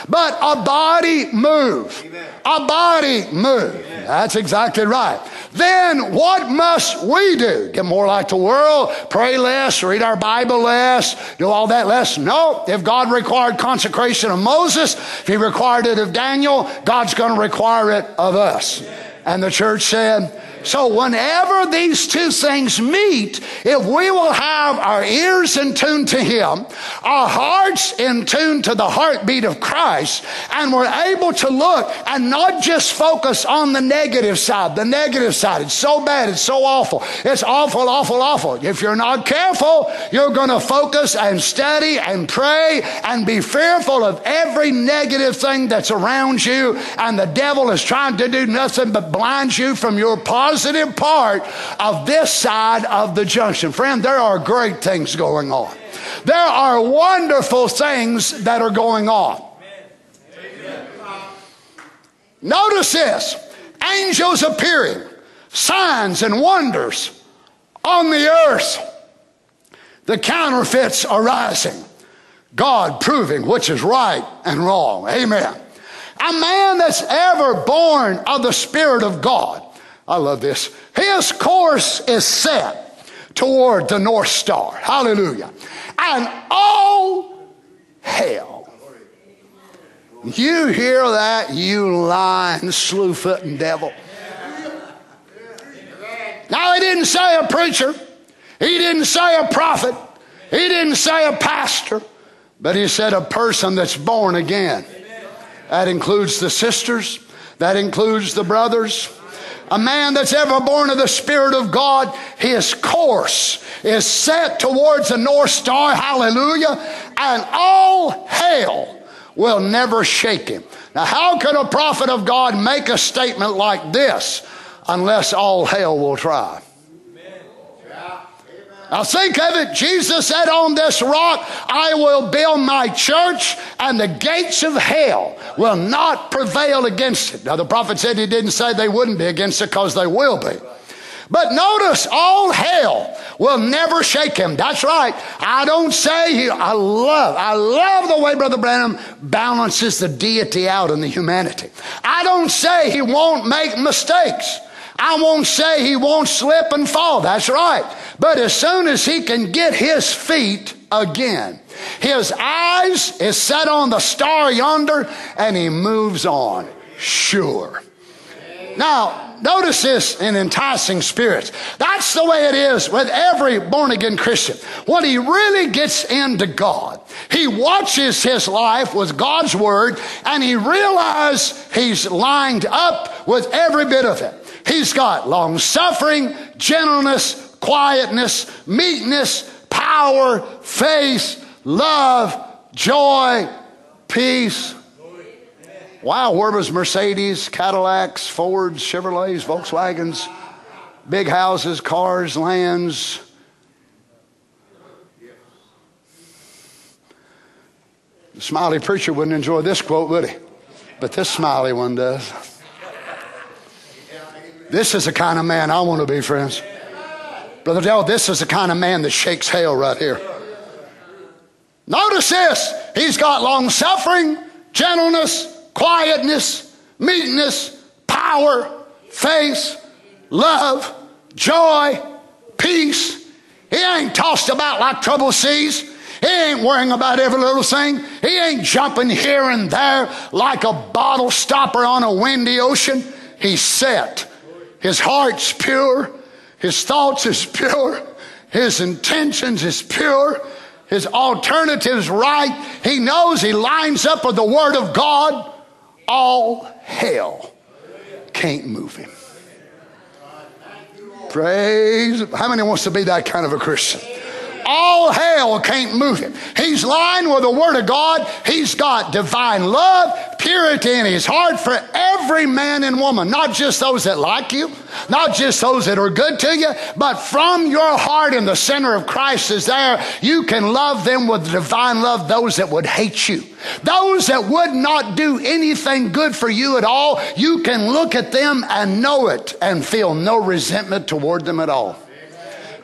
But a body move. A body move. That's exactly right. Then what must we do? Get more like the world, pray less, read our Bible less, do all that less? No. If God required consecration of Moses, if he required it of Daniel, God's going to require it of us. And the church said, so whenever these two things meet, if we will have our ears in tune to Him, our hearts in tune to the heartbeat of Christ, and we're able to look and not just focus on the negative side, the negative side. It's so bad. It's so awful. It's awful, awful, awful. If you're not careful, you're going to focus and study and pray and be fearful of every negative thing that's around you. And the devil is trying to do nothing but blind you from your positive positive part of this side of the junction. Friend, there are great things going on. There are wonderful things that are going on. Notice this angels appearing, signs and wonders on the earth. The counterfeits arising. God proving which is right and wrong. Amen. A man that's ever born of the Spirit of God I love this. His course is set toward the North Star. Hallelujah. And all hell. You hear that, you lying, slew-footing devil. Now, he didn't say a preacher. He didn't say a prophet. He didn't say a pastor. But he said a person that's born again. That includes the sisters. That includes the brothers a man that's ever born of the Spirit of God, his course is set towards the North Star, hallelujah, and all hell will never shake him. Now, how can a prophet of God make a statement like this unless all hell will try? Now think of it. Jesus said, On this rock I will build my church, and the gates of hell will not prevail against it. Now the prophet said he didn't say they wouldn't be against it because they will be. But notice, all hell will never shake him. That's right. I don't say he, I love, I love the way Brother Branham balances the deity out in the humanity. I don't say he won't make mistakes. I won't say he won't slip and fall. That's right. But as soon as he can get his feet again, his eyes is set on the star yonder and he moves on. Sure. Now, notice this in enticing spirits. That's the way it is with every born again Christian. When he really gets into God, he watches his life with God's word and he realizes he's lined up with every bit of it. He's got long suffering, gentleness, quietness, meekness, power, faith, love, joy, peace. Wow, where was Mercedes, Cadillacs, Fords, Chevrolets, Volkswagens, big houses, cars, lands? The smiley preacher wouldn't enjoy this quote, would he? But this smiley one does. This is the kind of man I want to be, friends. Brother Dell, this is the kind of man that shakes hell right here. Notice this. He's got long suffering, gentleness, quietness, meekness, power, faith, love, joy, peace. He ain't tossed about like trouble seas. He ain't worrying about every little thing. He ain't jumping here and there like a bottle stopper on a windy ocean. He's set his heart's pure. His thoughts is pure. His intentions is pure. His alternatives right. He knows he lines up with the Word of God. All hell can't move him. Praise. How many wants to be that kind of a Christian? all hell can't move him. He's lying with the Word of God. He's got divine love, purity in his heart for every man and woman, not just those that like you, not just those that are good to you, but from your heart in the center of Christ is there. You can love them with divine love, those that would hate you. Those that would not do anything good for you at all, you can look at them and know it and feel no resentment toward them at all.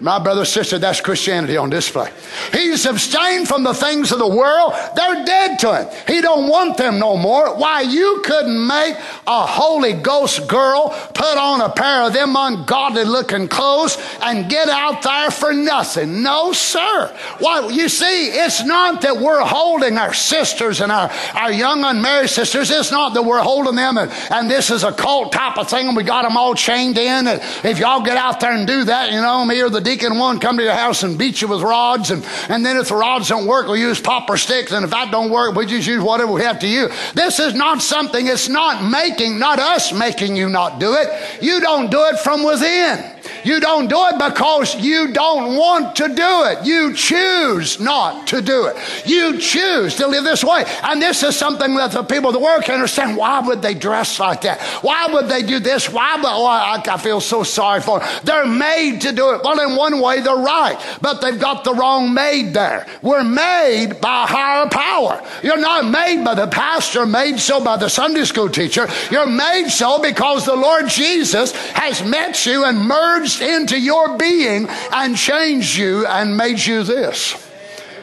My brother, sister, that's Christianity on display. He's abstained from the things of the world. They're dead to him. He don't want them no more. Why, you couldn't make a Holy Ghost girl put on a pair of them ungodly looking clothes and get out there for nothing. No, sir. Why, you see, it's not that we're holding our sisters and our, our young unmarried sisters. It's not that we're holding them and, and this is a cult type of thing and we got them all chained in. And if y'all get out there and do that, you know, me or the deacon one come to your house and beat you with rods. And, and then if the rods don't work, we'll use popper sticks. And if that don't work, we just use whatever we have to use. This is not something, it's not making, not us making you not do it. You don't do it from within. You don't do it because you don't want to do it. You choose not to do it. You choose to live this way. And this is something that the people of the world can understand. Why would they dress like that? Why would they do this? Why would, oh, I, I feel so sorry for them. They're made to do it. Well, in one way, they're right, but they've got the wrong made there. We're made by higher power. You're not made by the pastor, made so by the Sunday school teacher. You're made so because the Lord Jesus has met you and merged into your being and changed you and made you this.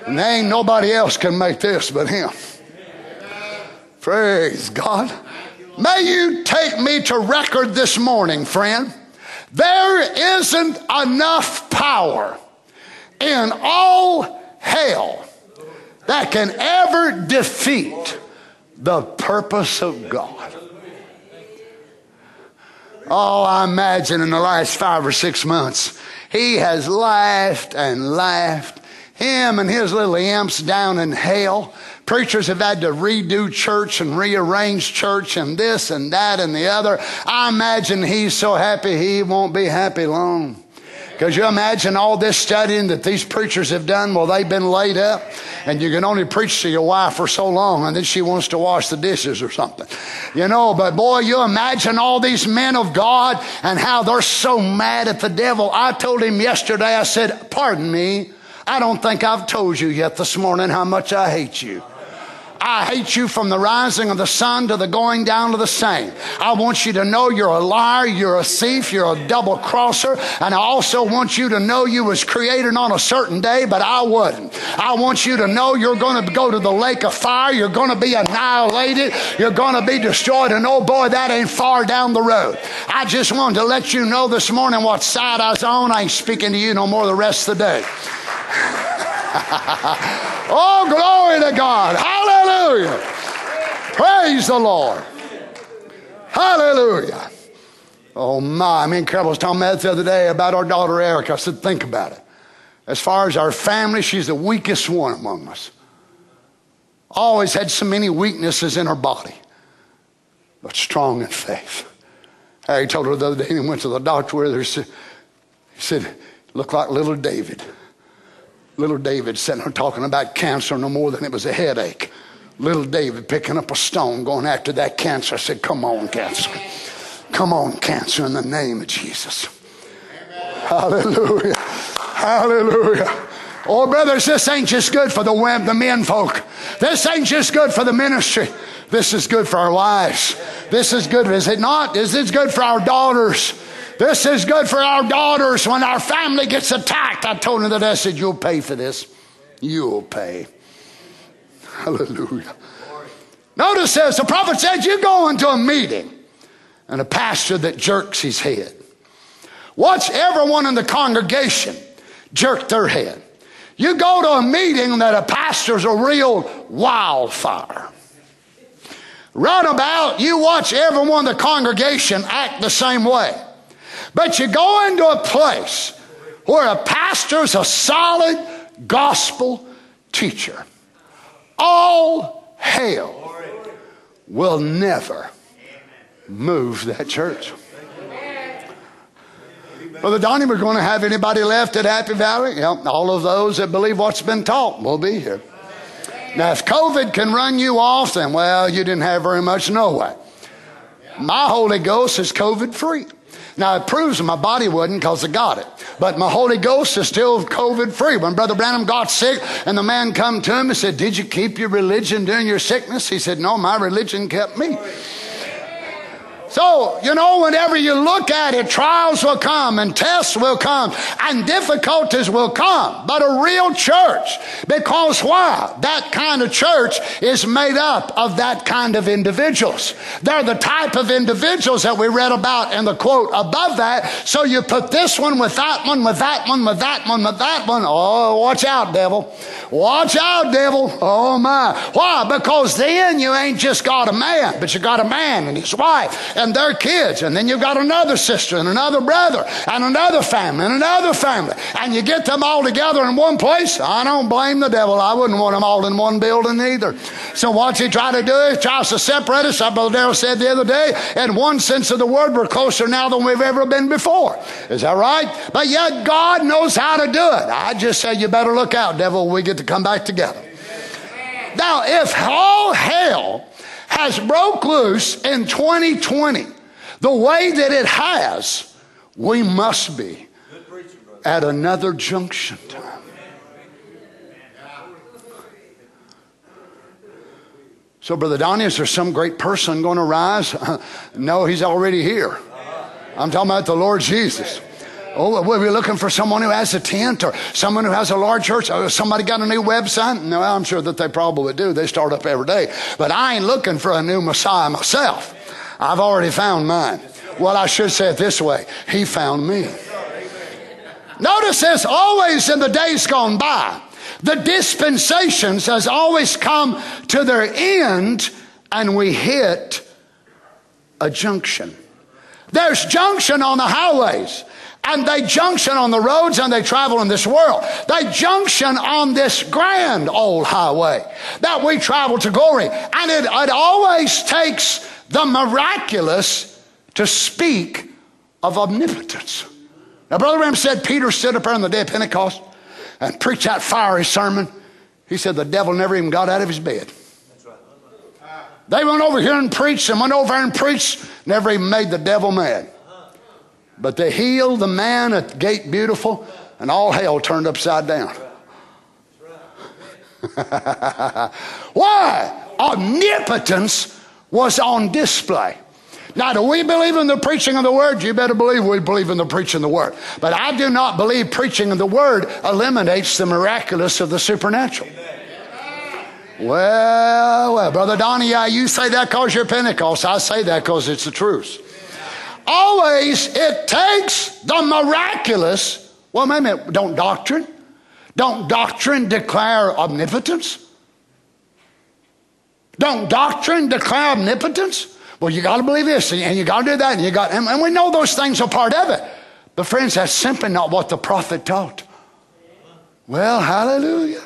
And ain't nobody else can make this but Him. Praise God. May you take me to record this morning, friend. There isn't enough power in all hell that can ever defeat the purpose of God. Oh, I imagine in the last five or six months, he has laughed and laughed. Him and his little imps down in hell. Preachers have had to redo church and rearrange church and this and that and the other. I imagine he's so happy he won't be happy long. Because you imagine all this studying that these preachers have done while they've been laid up, and you can only preach to your wife for so long, and then she wants to wash the dishes or something. You know, but boy, you imagine all these men of God and how they're so mad at the devil. I told him yesterday, I said, Pardon me, I don't think I've told you yet this morning how much I hate you. I hate you from the rising of the sun to the going down of the same. I want you to know you're a liar, you're a thief, you're a double crosser, and I also want you to know you was created on a certain day, but I wasn't. I want you to know you're going to go to the lake of fire, you're going to be annihilated, you're going to be destroyed, and oh boy, that ain't far down the road. I just wanted to let you know this morning what side I was on. I ain't speaking to you no more the rest of the day. oh, glory to God. Hallelujah. Praise the Lord. Hallelujah. Oh, my. I mean, Carol was me that the other day about our daughter Erica. I said, think about it. As far as our family, she's the weakest one among us. Always had so many weaknesses in her body, but strong in faith. Harry told her the other day he went to the doctor with her. He said, look like little David. Little David sitting there talking about cancer no more than it was a headache. Little David picking up a stone going after that cancer. I said, Come on, cancer. Come on, cancer, in the name of Jesus. Hallelujah. Hallelujah. Oh, brothers, this ain't just good for the, women, the men folk. This ain't just good for the ministry. This is good for our wives. This is good. Is it not? This is good for our daughters. This is good for our daughters when our family gets attacked. I told her that I said, You'll pay for this. You'll pay. Hallelujah. Notice this the prophet said, You go into a meeting and a pastor that jerks his head. Watch everyone in the congregation jerk their head. You go to a meeting that a pastor's a real wildfire. Runabout, you watch everyone in the congregation act the same way. But you go into a place where a pastor's a solid gospel teacher. All hell will never move that church. Brother Donnie, we're going to have anybody left at Happy Valley? Yep, all of those that believe what's been taught will be here. Now, if COVID can run you off, then, well, you didn't have very much no way. My Holy Ghost is COVID free. Now it proves my body wouldn't because I got it. But my Holy Ghost is still COVID free. When Brother Branham got sick and the man come to him and said, Did you keep your religion during your sickness? He said, No, my religion kept me. So, you know, whenever you look at it, trials will come and tests will come and difficulties will come. But a real church, because why? That kind of church is made up of that kind of individuals. They're the type of individuals that we read about in the quote above that. So you put this one with that one, with that one, with that one, with that one. Oh, watch out, devil. Watch out, devil. Oh my. Why? Because then you ain't just got a man, but you got a man and his wife and their kids. And then you've got another sister and another brother and another family and another family. And you get them all together in one place. I don't blame the devil. I wouldn't want them all in one building either. So what's he try to do? He tries to separate us. Our brother Darrell said the other day, in one sense of the word, we're closer now than we've ever been before. Is that right? But yet God knows how to do it. I just say you better look out, devil. We get to come back together. Now, if all hell has broke loose in 2020 the way that it has, we must be at another junction time. So, Brother Donnie, is there some great person going to rise? no, he's already here. I'm talking about the Lord Jesus. Oh, we're looking for someone who has a tent or someone who has a large church. Or somebody got a new website? No, I'm sure that they probably do. They start up every day. But I ain't looking for a new Messiah myself. I've already found mine. Well, I should say it this way He found me. Notice this always in the days gone by. The dispensations has always come to their end and we hit a junction. There's junction on the highways and they junction on the roads and they travel in this world. They junction on this grand old highway that we travel to glory. And it, it always takes the miraculous to speak of omnipotence. Now, Brother Branham said Peter stood up there on the day of Pentecost and preached that fiery sermon. He said the devil never even got out of his bed. They went over here and preached and went over there and preached, never even made the devil mad. But they healed the man at Gate Beautiful, and all hell turned upside down. Why? Omnipotence was on display. Now, do we believe in the preaching of the word? You better believe we believe in the preaching of the word. But I do not believe preaching of the word eliminates the miraculous of the supernatural. Well, well, Brother Donnie, you say that because you're Pentecost. I say that because it's the truth. Always it takes the miraculous. Well, wait a minute, don't doctrine? Don't doctrine declare omnipotence? Don't doctrine declare omnipotence? Well, you got to believe this and you got to do that and you got, and we know those things are part of it. But friends, that's simply not what the prophet taught. Well, hallelujah.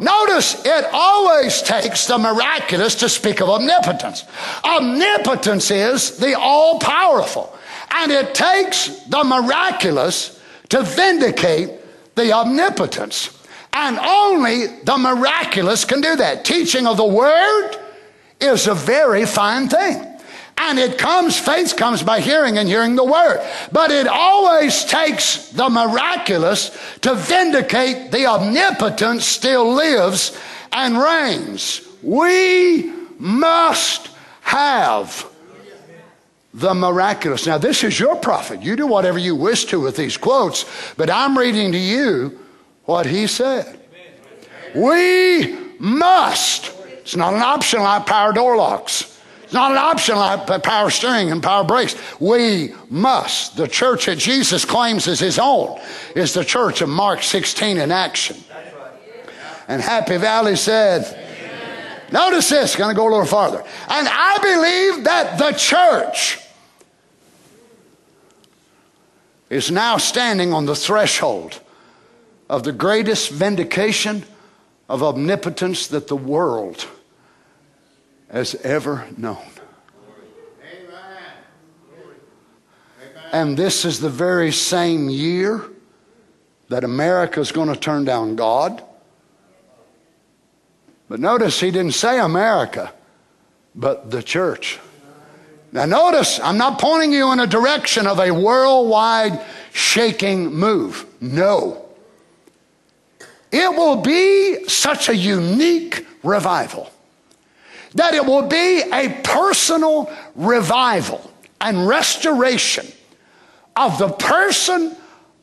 Notice it always takes the miraculous to speak of omnipotence. Omnipotence is the all powerful, and it takes the miraculous to vindicate the omnipotence. And only the miraculous can do that. Teaching of the word is a very fine thing. And it comes, faith comes by hearing and hearing the word. But it always takes the miraculous to vindicate the omnipotence still lives and reigns. We must have the miraculous. Now, this is your prophet. You do whatever you wish to with these quotes, but I'm reading to you what he said. We must. It's not an option like power door locks. It's not an option like power steering and power brakes. We must. The church that Jesus claims as his own is the church of Mark 16 in action. And Happy Valley said, Amen. Notice this, going to go a little farther. And I believe that the church is now standing on the threshold of the greatest vindication of omnipotence that the world as ever known. And this is the very same year that America is going to turn down God. But notice he didn't say America, but the church. Now, notice I'm not pointing you in a direction of a worldwide shaking move. No. It will be such a unique revival that it will be a personal revival and restoration of the person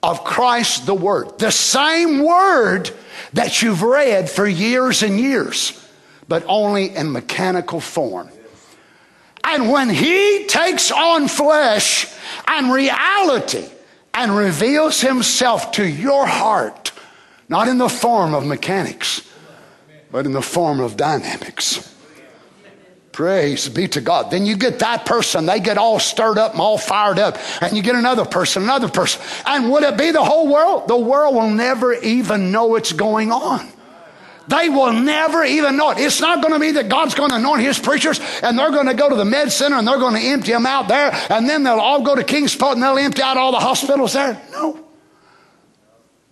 of Christ the Word. The same Word that you've read for years and years, but only in mechanical form. And when He takes on flesh and reality and reveals Himself to your heart, not in the form of mechanics, but in the form of dynamics. Praise be to God. Then you get that person, they get all stirred up and all fired up, and you get another person, another person. And would it be the whole world? The world will never even know what's going on. They will never even know it. It's not going to be that God's going to anoint his preachers and they're going to go to the med center and they're going to empty them out there and then they'll all go to Kingsport and they'll empty out all the hospitals there. No.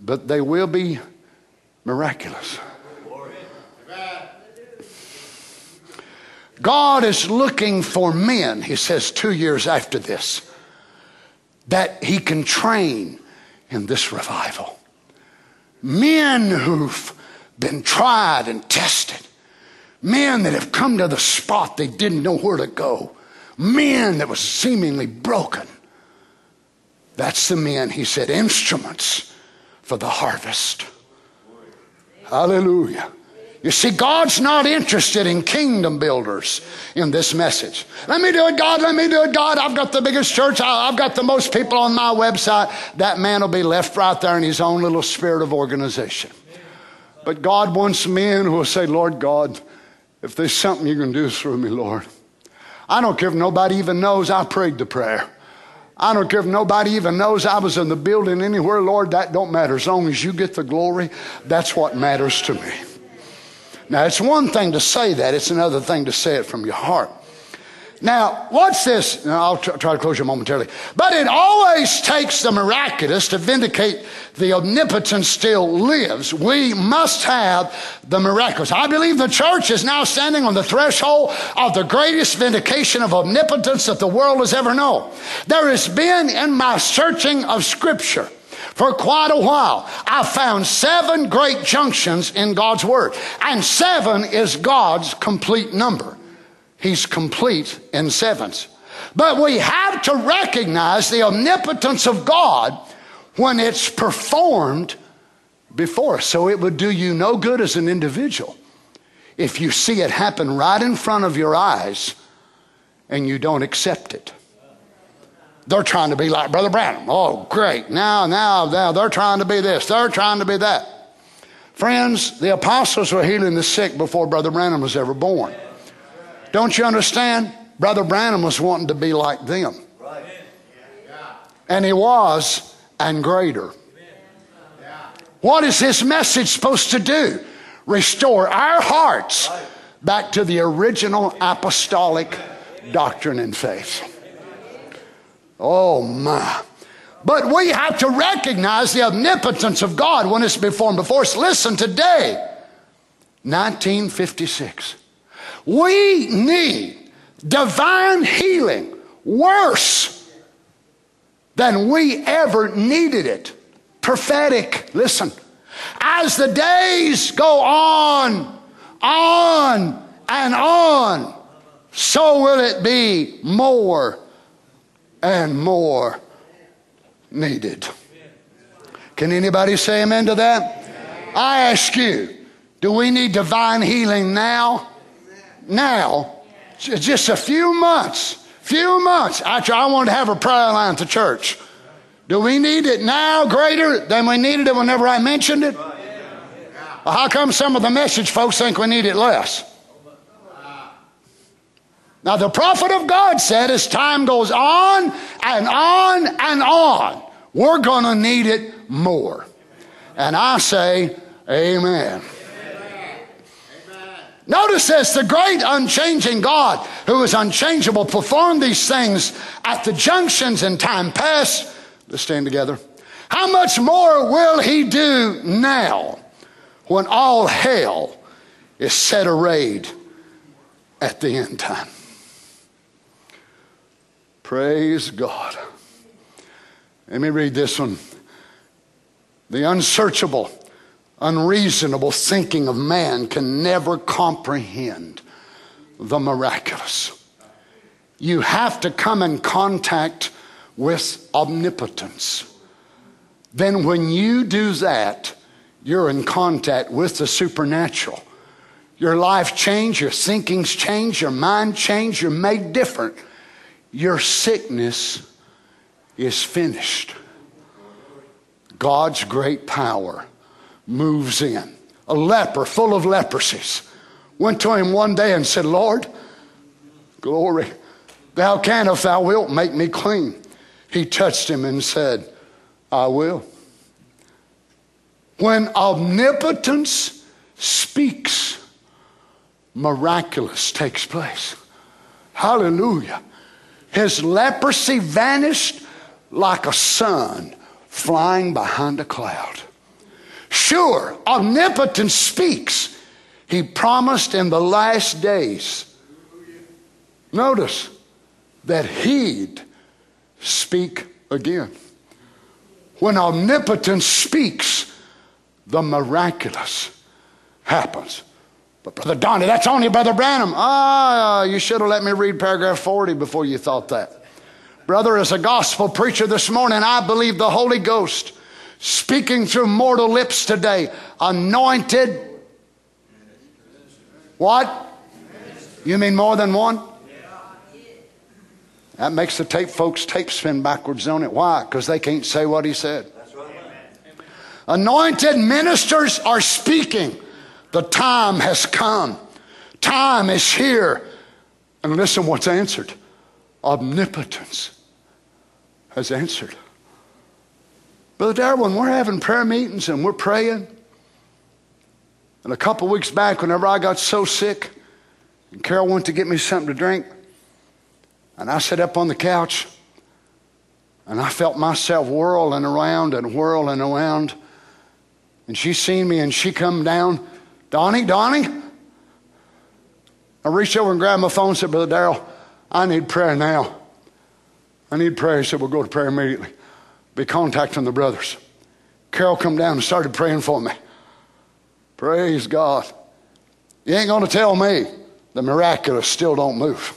But they will be miraculous. God is looking for men, he says two years after this, that he can train in this revival. Men who've been tried and tested. Men that have come to the spot they didn't know where to go. Men that was seemingly broken. That's the men, he said, instruments for the harvest. Hallelujah. You see, God's not interested in kingdom builders in this message. Let me do it, God. Let me do it, God. I've got the biggest church. I've got the most people on my website. That man will be left right there in his own little spirit of organization. But God wants men who will say, Lord God, if there's something you can do through me, Lord. I don't care if nobody even knows I prayed the prayer. I don't care if nobody even knows I was in the building anywhere, Lord, that don't matter. As long as you get the glory, that's what matters to me. Now, it's one thing to say that, it's another thing to say it from your heart. Now, what's this? Now, I'll try to close you momentarily. But it always takes the miraculous to vindicate the omnipotence still lives. We must have the miraculous. I believe the church is now standing on the threshold of the greatest vindication of omnipotence that the world has ever known. There has been in my searching of Scripture for quite a while. I found seven great junctions in God's Word, and seven is God's complete number. He's complete in sevens. But we have to recognize the omnipotence of God when it's performed before. So it would do you no good as an individual if you see it happen right in front of your eyes and you don't accept it. They're trying to be like Brother Branham. Oh, great. Now, now, now, they're trying to be this. They're trying to be that. Friends, the apostles were healing the sick before Brother Branham was ever born. Don't you understand? Brother Branham was wanting to be like them. And he was, and greater. What is this message supposed to do? Restore our hearts back to the original apostolic doctrine and faith. Oh my. But we have to recognize the omnipotence of God when it's performed before us. Listen, today, 1956. We need divine healing worse than we ever needed it. Prophetic, listen. As the days go on, on, and on, so will it be more and more needed. Can anybody say amen to that? I ask you, do we need divine healing now? now, just a few months, few months after I wanted to have a prayer line to church. Do we need it now greater than we needed it whenever I mentioned it? Well, how come some of the message folks think we need it less? Now, the prophet of God said as time goes on and on and on, we're going to need it more. And I say, Amen. Notice this the great unchanging God, who is unchangeable, performed these things at the junctions in time past. Let's stand together. How much more will he do now when all hell is set arrayed at the end time? Praise God. Let me read this one. The unsearchable unreasonable thinking of man can never comprehend the miraculous. you have to come in contact with omnipotence. Then, when you do that, you're in contact with the supernatural. Your life change, your thinkings change, your mind change, you're made different. Your sickness is finished. God's great power moves in. A leper full of leprosies went to him one day and said, Lord, glory, thou can, if thou wilt, make me clean. He touched him and said, I will. When omnipotence speaks, miraculous takes place. Hallelujah. His leprosy vanished like a sun flying behind a cloud. Sure, omnipotence speaks. He promised in the last days, notice, that he'd speak again. When omnipotence speaks, the miraculous happens. But Brother Donnie, that's only Brother Branham. Ah, you should have let me read paragraph 40 before you thought that. Brother, as a gospel preacher this morning, I believe the Holy Ghost speaking through mortal lips today, anointed. What? You mean more than one? That makes the tape folks' tape spin backwards on it. Why? Because they can't say what he said. Anointed ministers are speaking. The time has come. Time is here. And listen what's answered omnipotence has answered. Brother Darwin, we're having prayer meetings and we're praying. And a couple weeks back, whenever I got so sick, and Carol went to get me something to drink, and I sat up on the couch, and I felt myself whirling around and whirling around. And she seen me and she come down Donnie, Donnie. I reached over and grabbed my phone and said, Brother Darrell, I need prayer now. I need prayer. He said, We'll go to prayer immediately. Be contacting the brothers. Carol come down and started praying for me. Praise God. You ain't going to tell me the miraculous still don't move.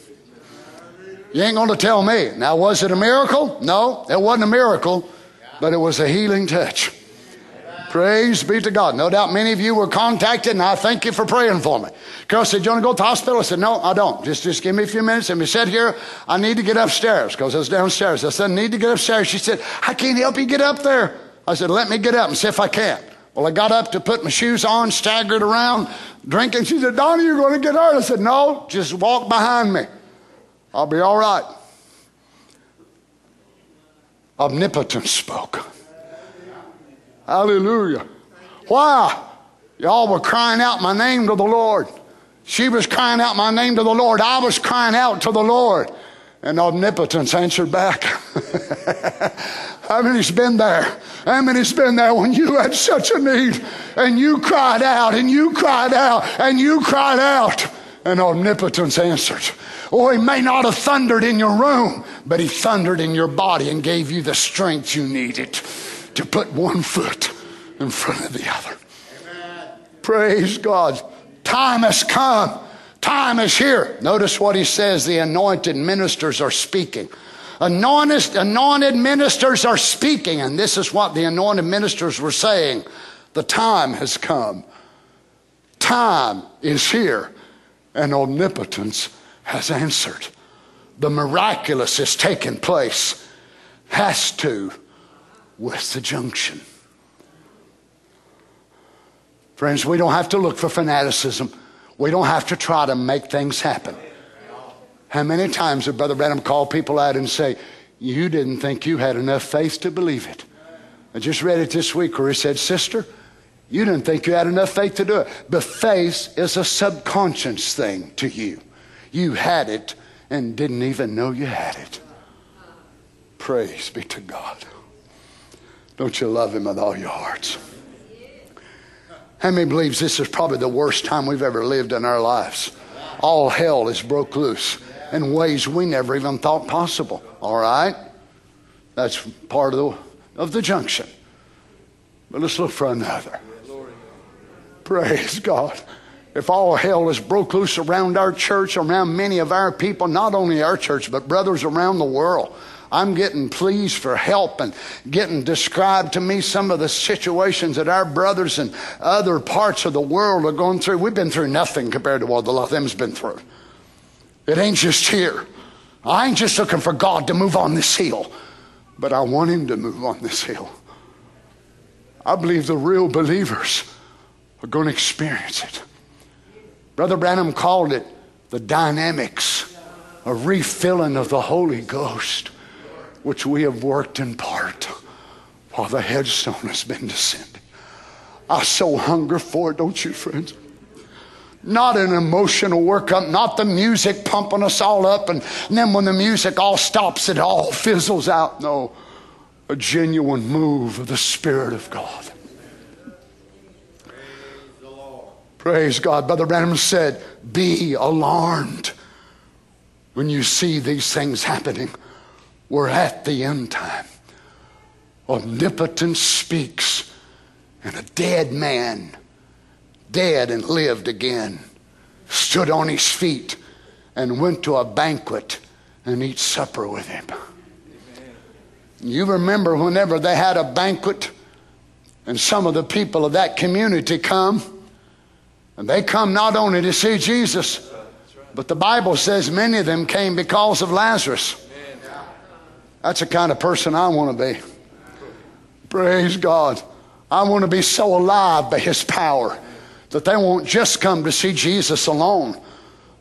You ain't going to tell me. Now, was it a miracle? No, it wasn't a miracle, but it was a healing touch. Praise be to God. No doubt many of you were contacted, and I thank you for praying for me. Carol said, you want to go to the hospital? I said, No, I don't. Just, just give me a few minutes. And we said here, I need to get upstairs because I was downstairs. I said, I need to get upstairs. She said, I can't help you get up there. I said, Let me get up and see if I can. Well, I got up to put my shoes on, staggered around, drinking. She said, Donnie, you're going to get hurt. I said, No, just walk behind me. I'll be all right. Omnipotence spoke. Hallelujah. Why? Y'all were crying out my name to the Lord. She was crying out my name to the Lord. I was crying out to the Lord. And omnipotence answered back. How many's been there? How many's been there when you had such a need and you cried out and you cried out and you cried out and omnipotence answered? Oh, he may not have thundered in your room, but he thundered in your body and gave you the strength you needed to put one foot in front of the other. Amen. Praise God. Time has come. Time is here. Notice what he says the anointed ministers are speaking. Anointed, anointed ministers are speaking, and this is what the anointed ministers were saying. The time has come. Time is here, and omnipotence has answered. The miraculous is taking place. Has to with the junction. Friends, we don't have to look for fanaticism. We don't have to try to make things happen. How many times have Brother Branham called people out and say, You didn't think you had enough faith to believe it? I just read it this week where he said, Sister, you didn't think you had enough faith to do it. But faith is a subconscious thing to you. You had it and didn't even know you had it. Praise be to God. Don't you love him with all your hearts? How many believes this is probably the worst time we've ever lived in our lives? All hell is broke loose in ways we never even thought possible. All right? That's part of the, of the junction. But let's look for another. Praise God. if all hell is broke loose around our church, around many of our people, not only our church, but brothers around the world. I'm getting pleas for help and getting described to me some of the situations that our brothers in other parts of the world are going through. We've been through nothing compared to what the lot of them's been through. It ain't just here. I ain't just looking for God to move on this hill, but I want Him to move on this hill. I believe the real believers are going to experience it. Brother Branham called it the dynamics, a refilling of the Holy Ghost, which we have worked in part while the headstone has been descending. I so hunger for it, don't you, friends? Not an emotional workup, not the music pumping us all up, and then when the music all stops, it all fizzles out. No, a genuine move of the Spirit of God. Praise the Lord. Praise God. Brother Branham said, Be alarmed when you see these things happening. We're at the end time. Omnipotence speaks, and a dead man, dead and lived again, stood on his feet and went to a banquet and eat supper with him. You remember whenever they had a banquet and some of the people of that community come and they come not only to see Jesus, but the Bible says many of them came because of Lazarus. That's the kind of person I want to be. Praise God. I want to be so alive by His power that they won't just come to see Jesus alone.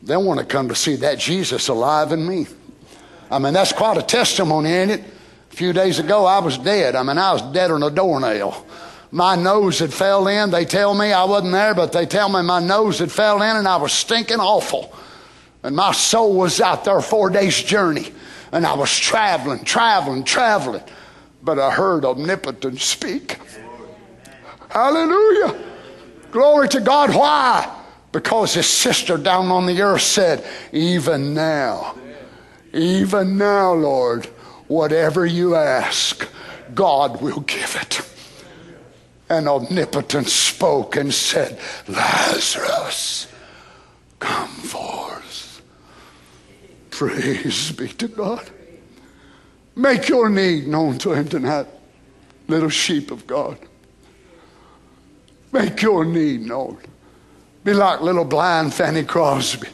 They want to come to see that Jesus alive in me. I mean, that's quite a testimony, ain't it? A few days ago, I was dead. I mean, I was dead on a doornail my nose had fell in. They tell me I wasn't there, but they tell me my nose had fell in and I was stinking awful. And my soul was out there four days journey. And I was traveling, traveling, traveling. But I heard omnipotence speak. Hallelujah. Glory to God. Why? Because his sister down on the earth said, Even now, even now, Lord, whatever you ask, God will give it and omnipotence spoke and said, Lazarus, come forth. Praise be to God. Make your need known to him tonight, little sheep of God. Make your need known. Be like little blind Fanny Crosby.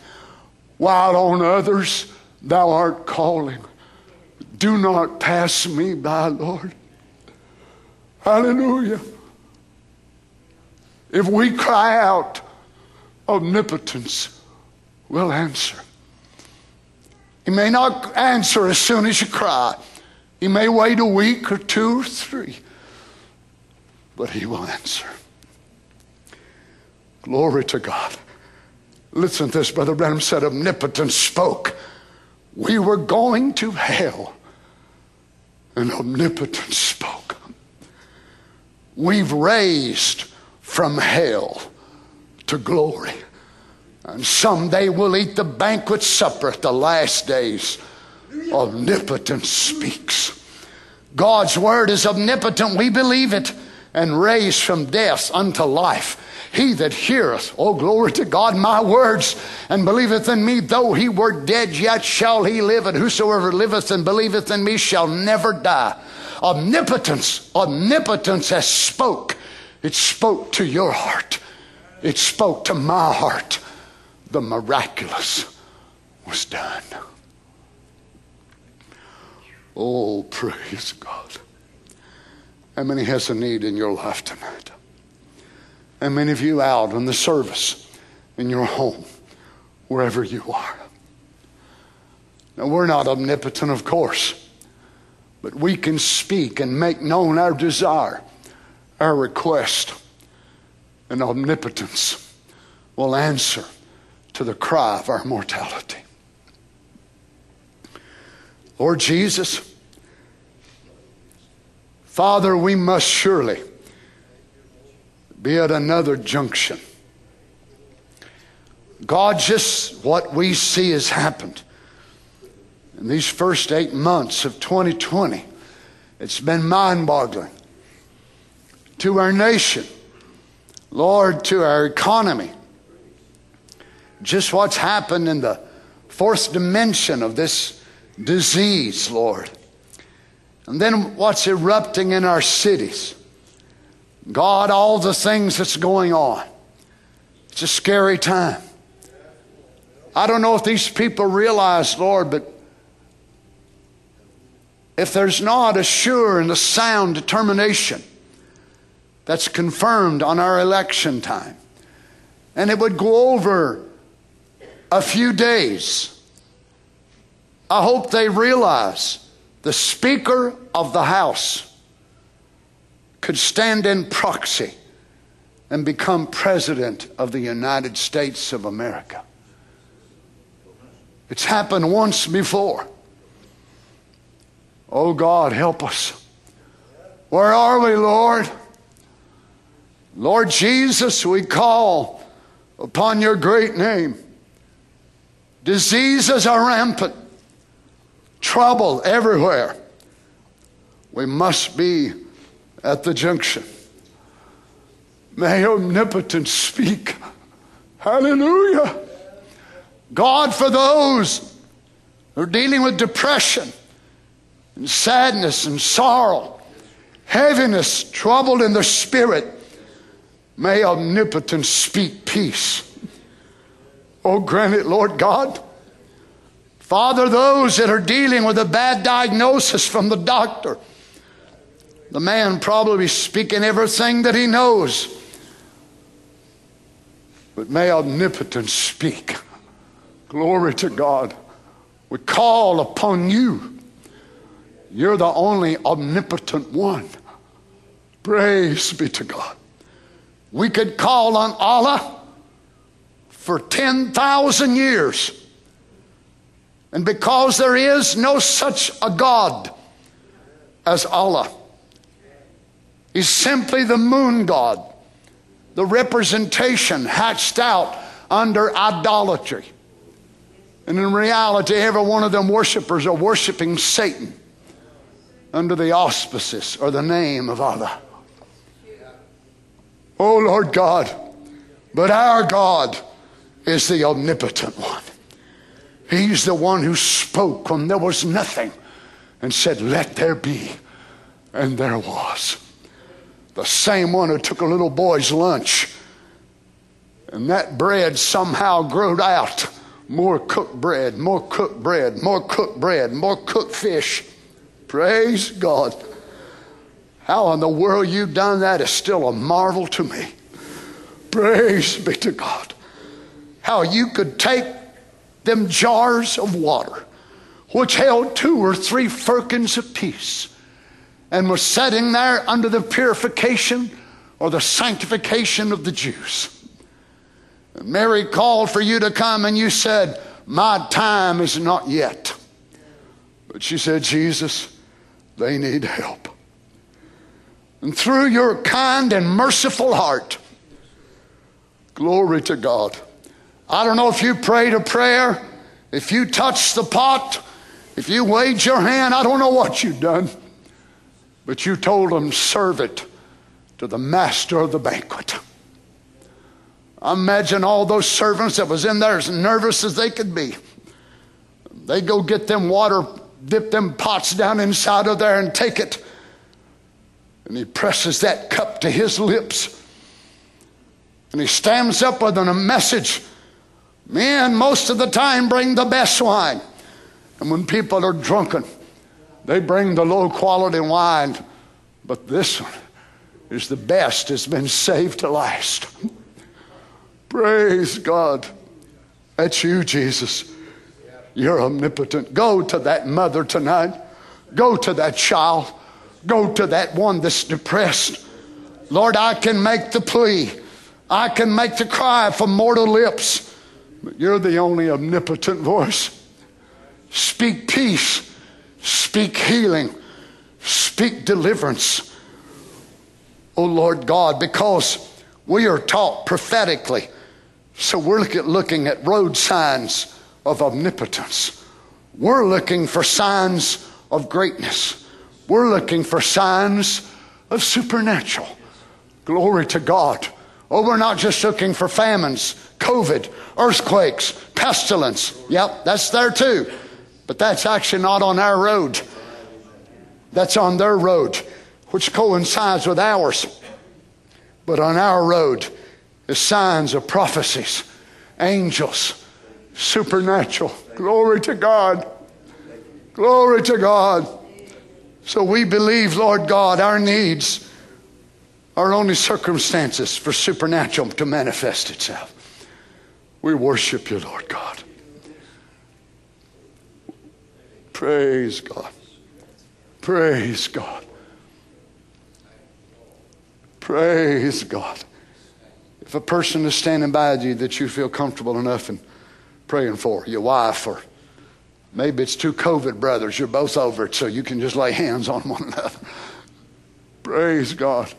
While on others thou art calling, do not pass me by, Lord. Hallelujah. If we cry out, omnipotence will answer. He may not answer as soon as you cry. He may wait a week or two or three, but he will answer. Glory to God. Listen to this, Brother Branham said, Omnipotence spoke. We were going to hell, and omnipotence spoke. We've raised from hell to glory. And someday we'll eat the banquet supper at the last days. Omnipotence speaks. God's word is omnipotent. We believe it and raised from death unto life. He that heareth, oh glory to God, my words, and believeth in me, though he were dead, yet shall he live, and whosoever liveth and believeth in me shall never die. Omnipotence, omnipotence has spoke it spoke to your heart. It spoke to my heart. The miraculous was done. Oh, praise God. How many has a need in your life tonight? How many of you out in the service, in your home, wherever you are? Now, we're not omnipotent, of course, but we can speak and make known our desire our request, and omnipotence will answer to the cry of our mortality. Lord Jesus, Father, we must surely be at another junction. God, just what we see has happened in these first eight months of 2020, it's been mind boggling to our nation, Lord, to our economy, just what's happened in the fourth dimension of this disease, Lord. And then what's erupting in our cities. God, all the things that's going on. It's a scary time. I don't know if these people realize, Lord, but if there's not a sure and a sound determination that's confirmed on our election time, and it would go over a few days, I hope they realize the Speaker of the House could stand in proxy and become President of the United States of America. It's happened once before. Oh God, help us. Where are we, Lord? Lord Jesus, we call upon your great name. Diseases are rampant, trouble everywhere. We must be at the junction. May omnipotence speak. Hallelujah. God, for those who are dealing with depression and sadness and sorrow, heaviness, trouble in their spirit, may omnipotence speak peace. Oh, grant it, Lord God. Father, those that are dealing with a bad diagnosis from the doctor, the man probably speaking everything that he knows. But may omnipotence speak. Glory to God. We call upon you. You're the only omnipotent one. Praise be to God. We could call on Allah for 10,000 years. And because there is no such a God as Allah, He's simply the moon God, the representation hatched out under idolatry. And in reality, every one of them worshipers are worshiping Satan under the auspices or the name of Allah. Oh Lord God, but our God is the omnipotent one. He's the one who spoke when there was nothing and said, Let there be. And there was. The same one who took a little boy's lunch and that bread somehow growed out more cooked bread, more cooked bread, more cooked bread, more cooked fish. Praise God. How in the world you've done that is still a marvel to me. Praise be to God. How you could take them jars of water, which held two or three firkins apiece, and were setting there under the purification or the sanctification of the Jews. Mary called for you to come, and you said, My time is not yet. But she said, Jesus, they need help. And through your kind and merciful heart, glory to God. I don't know if you prayed a prayer, if you touched the pot, if you waved your hand, I don't know what you've done. But you told them, serve it to the master of the banquet. Imagine all those servants that was in there as nervous as they could be. They go get them water, dip them pots down inside of there and take it. And he presses that cup to his lips. And he stands up with a message. Men, most of the time, bring the best wine. And when people are drunken, they bring the low quality wine. But this one is the best, it's been saved to last. Praise God. That's you, Jesus. You're omnipotent. Go to that mother tonight. Go to that child. Go to that one that's depressed. Lord, I can make the plea. I can make the cry from mortal lips. But you're the only omnipotent voice. Speak peace. Speak healing. Speak deliverance. Oh Lord God, because we are taught prophetically so we're looking at road signs of omnipotence. We're looking for signs of greatness. We're looking for signs of supernatural. Glory to God. Oh, we're not just looking for famines, COVID, earthquakes, pestilence. Yep, that's there too. But that's actually not on our road. That's on their road, which coincides with ours. But on our road is signs of prophecies, angels, supernatural. Glory to God. Glory to God. So we believe, Lord God, our needs are only circumstances for supernatural to manifest itself. We worship you, Lord God. Praise God. Praise God. Praise God. If a person is standing by you that you feel comfortable enough in praying for, your wife, or maybe it's two COVID brothers, you're both over it, so you can just lay hands on one another. Praise God.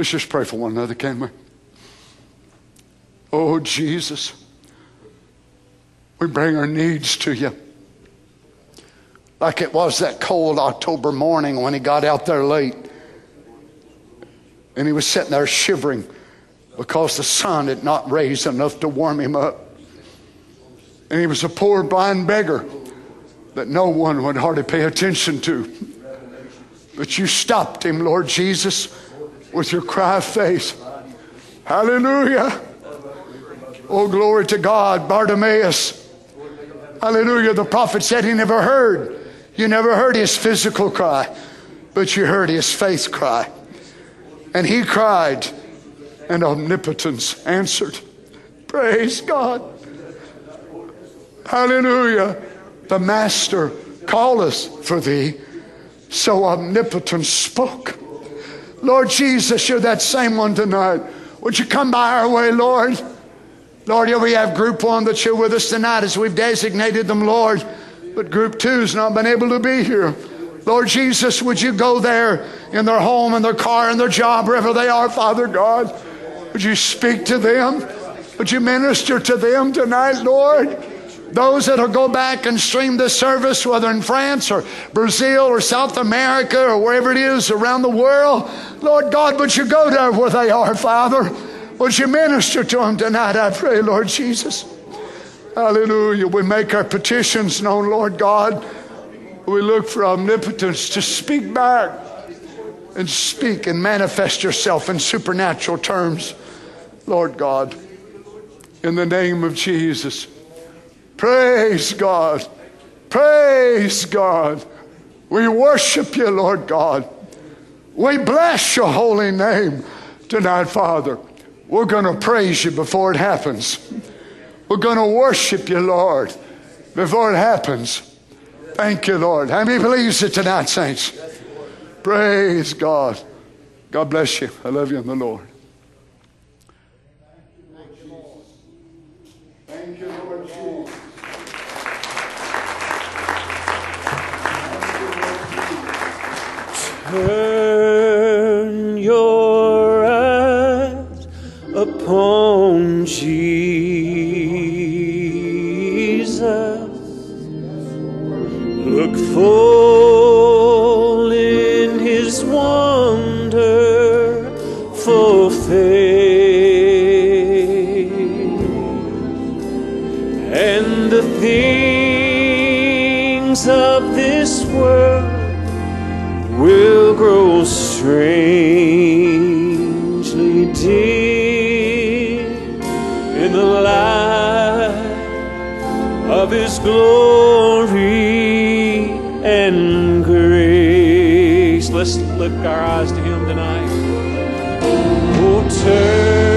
Let's just pray for one another, can we? Oh, Jesus, we bring our needs to you. Like it was that cold October morning when he got out there late. And he was sitting there shivering because the sun had not raised enough to warm him up. And he was a poor blind beggar that no one would hardly pay attention to. But you stopped him, Lord Jesus, with your cry faith. Hallelujah. Oh, glory to God. Bartimaeus. Hallelujah. The prophet said he never heard. You never heard his physical cry, but you heard his faith cry. And he cried, and omnipotence answered. Praise God. Hallelujah. The Master calleth for thee, so omnipotence spoke. Lord Jesus, you're that same one tonight. Would you come by our way, Lord? Lord, here we have group one that's here with us tonight as we've designated them, Lord. But group two's not been able to be here. Lord Jesus, would you go there in their home, in their car, in their job, wherever they are, Father God? Would you speak to them? Would you minister to them tonight, Lord? Those that'll go back and stream this service, whether in France or Brazil or South America or wherever it is around the world, Lord God, would you go there where they are, Father? Would you minister to them tonight, I pray, Lord Jesus? Hallelujah. We make our petitions known, Lord God. We look for omnipotence to speak back and speak and manifest yourself in supernatural terms, Lord God. In the name of Jesus. Praise God. Praise God. We worship you, Lord God. We bless your holy name tonight, Father. We're going to praise you before it happens. We're going to worship you, Lord, before it happens. Thank you, Lord. How many believes it tonight, saints? Praise God. God bless you. I love you in the Lord. Turn your eyes upon Jesus. Look full in his wonderful face, and the things of grow strangely dim in the light of His glory and grace. Let's lift our eyes to Him tonight. Oh, turn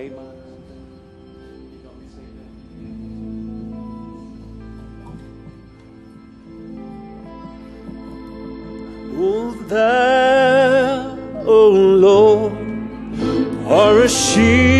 Amen. Oh, thou, oh Lord, are a sheep.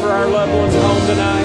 for our loved ones home tonight.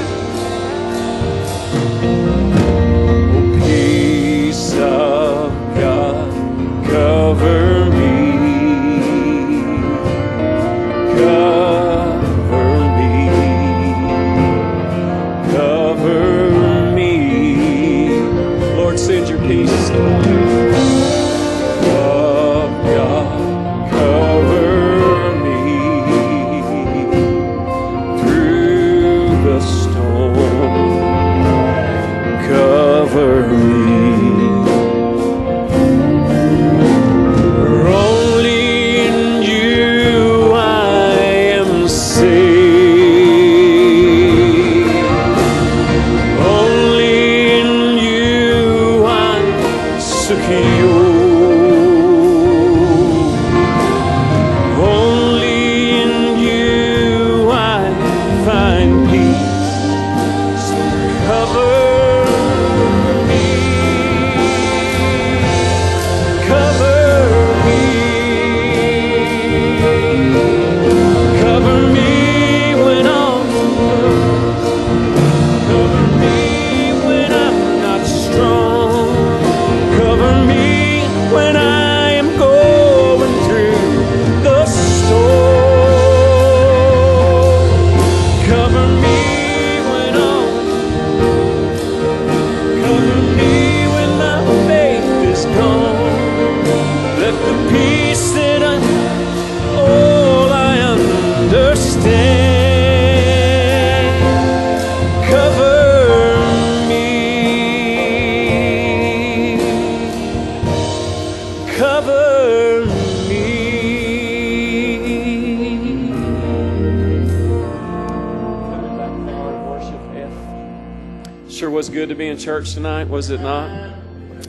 was it not?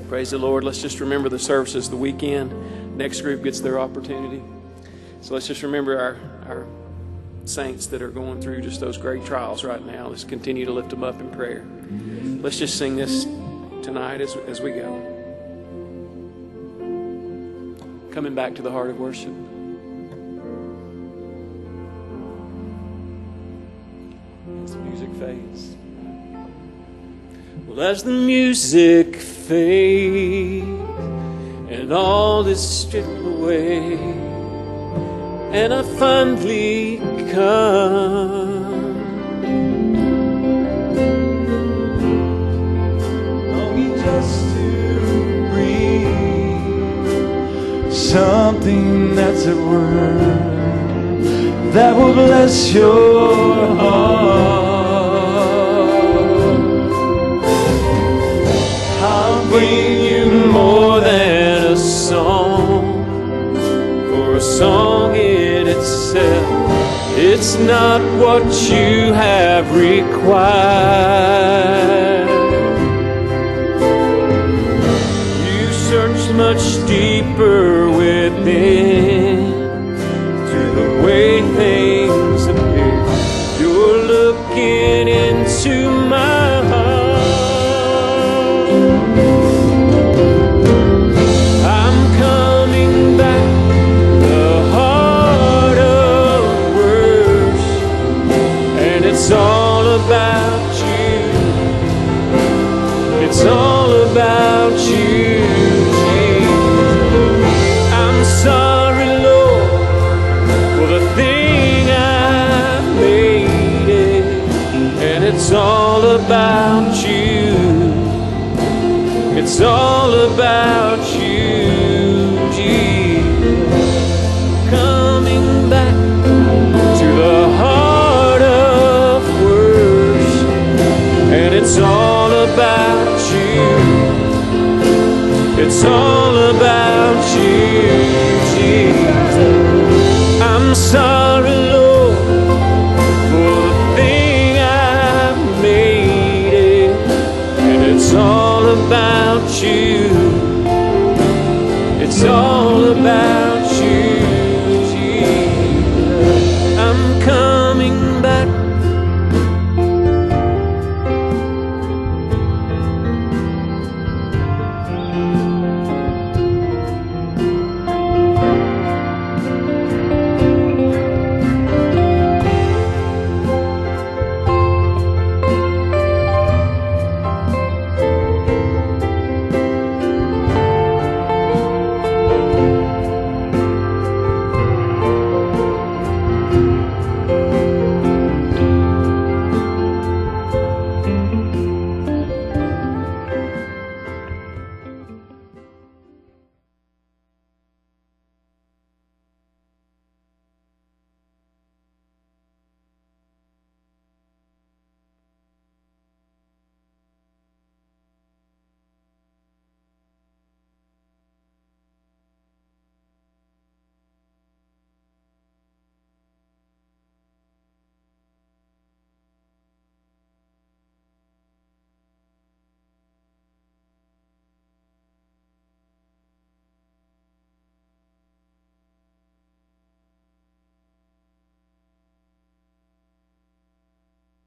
Praise the Lord. Let's just remember the services the weekend. Next group gets their opportunity. So let's just remember our, our saints that are going through just those great trials right now. Let's continue to lift them up in prayer. Let's just sing this tonight as, as we go. Coming back to the heart of worship. as the music fades and all is stripped away, and I finally come. Longing just to breathe something that's a word that will bless your heart. require.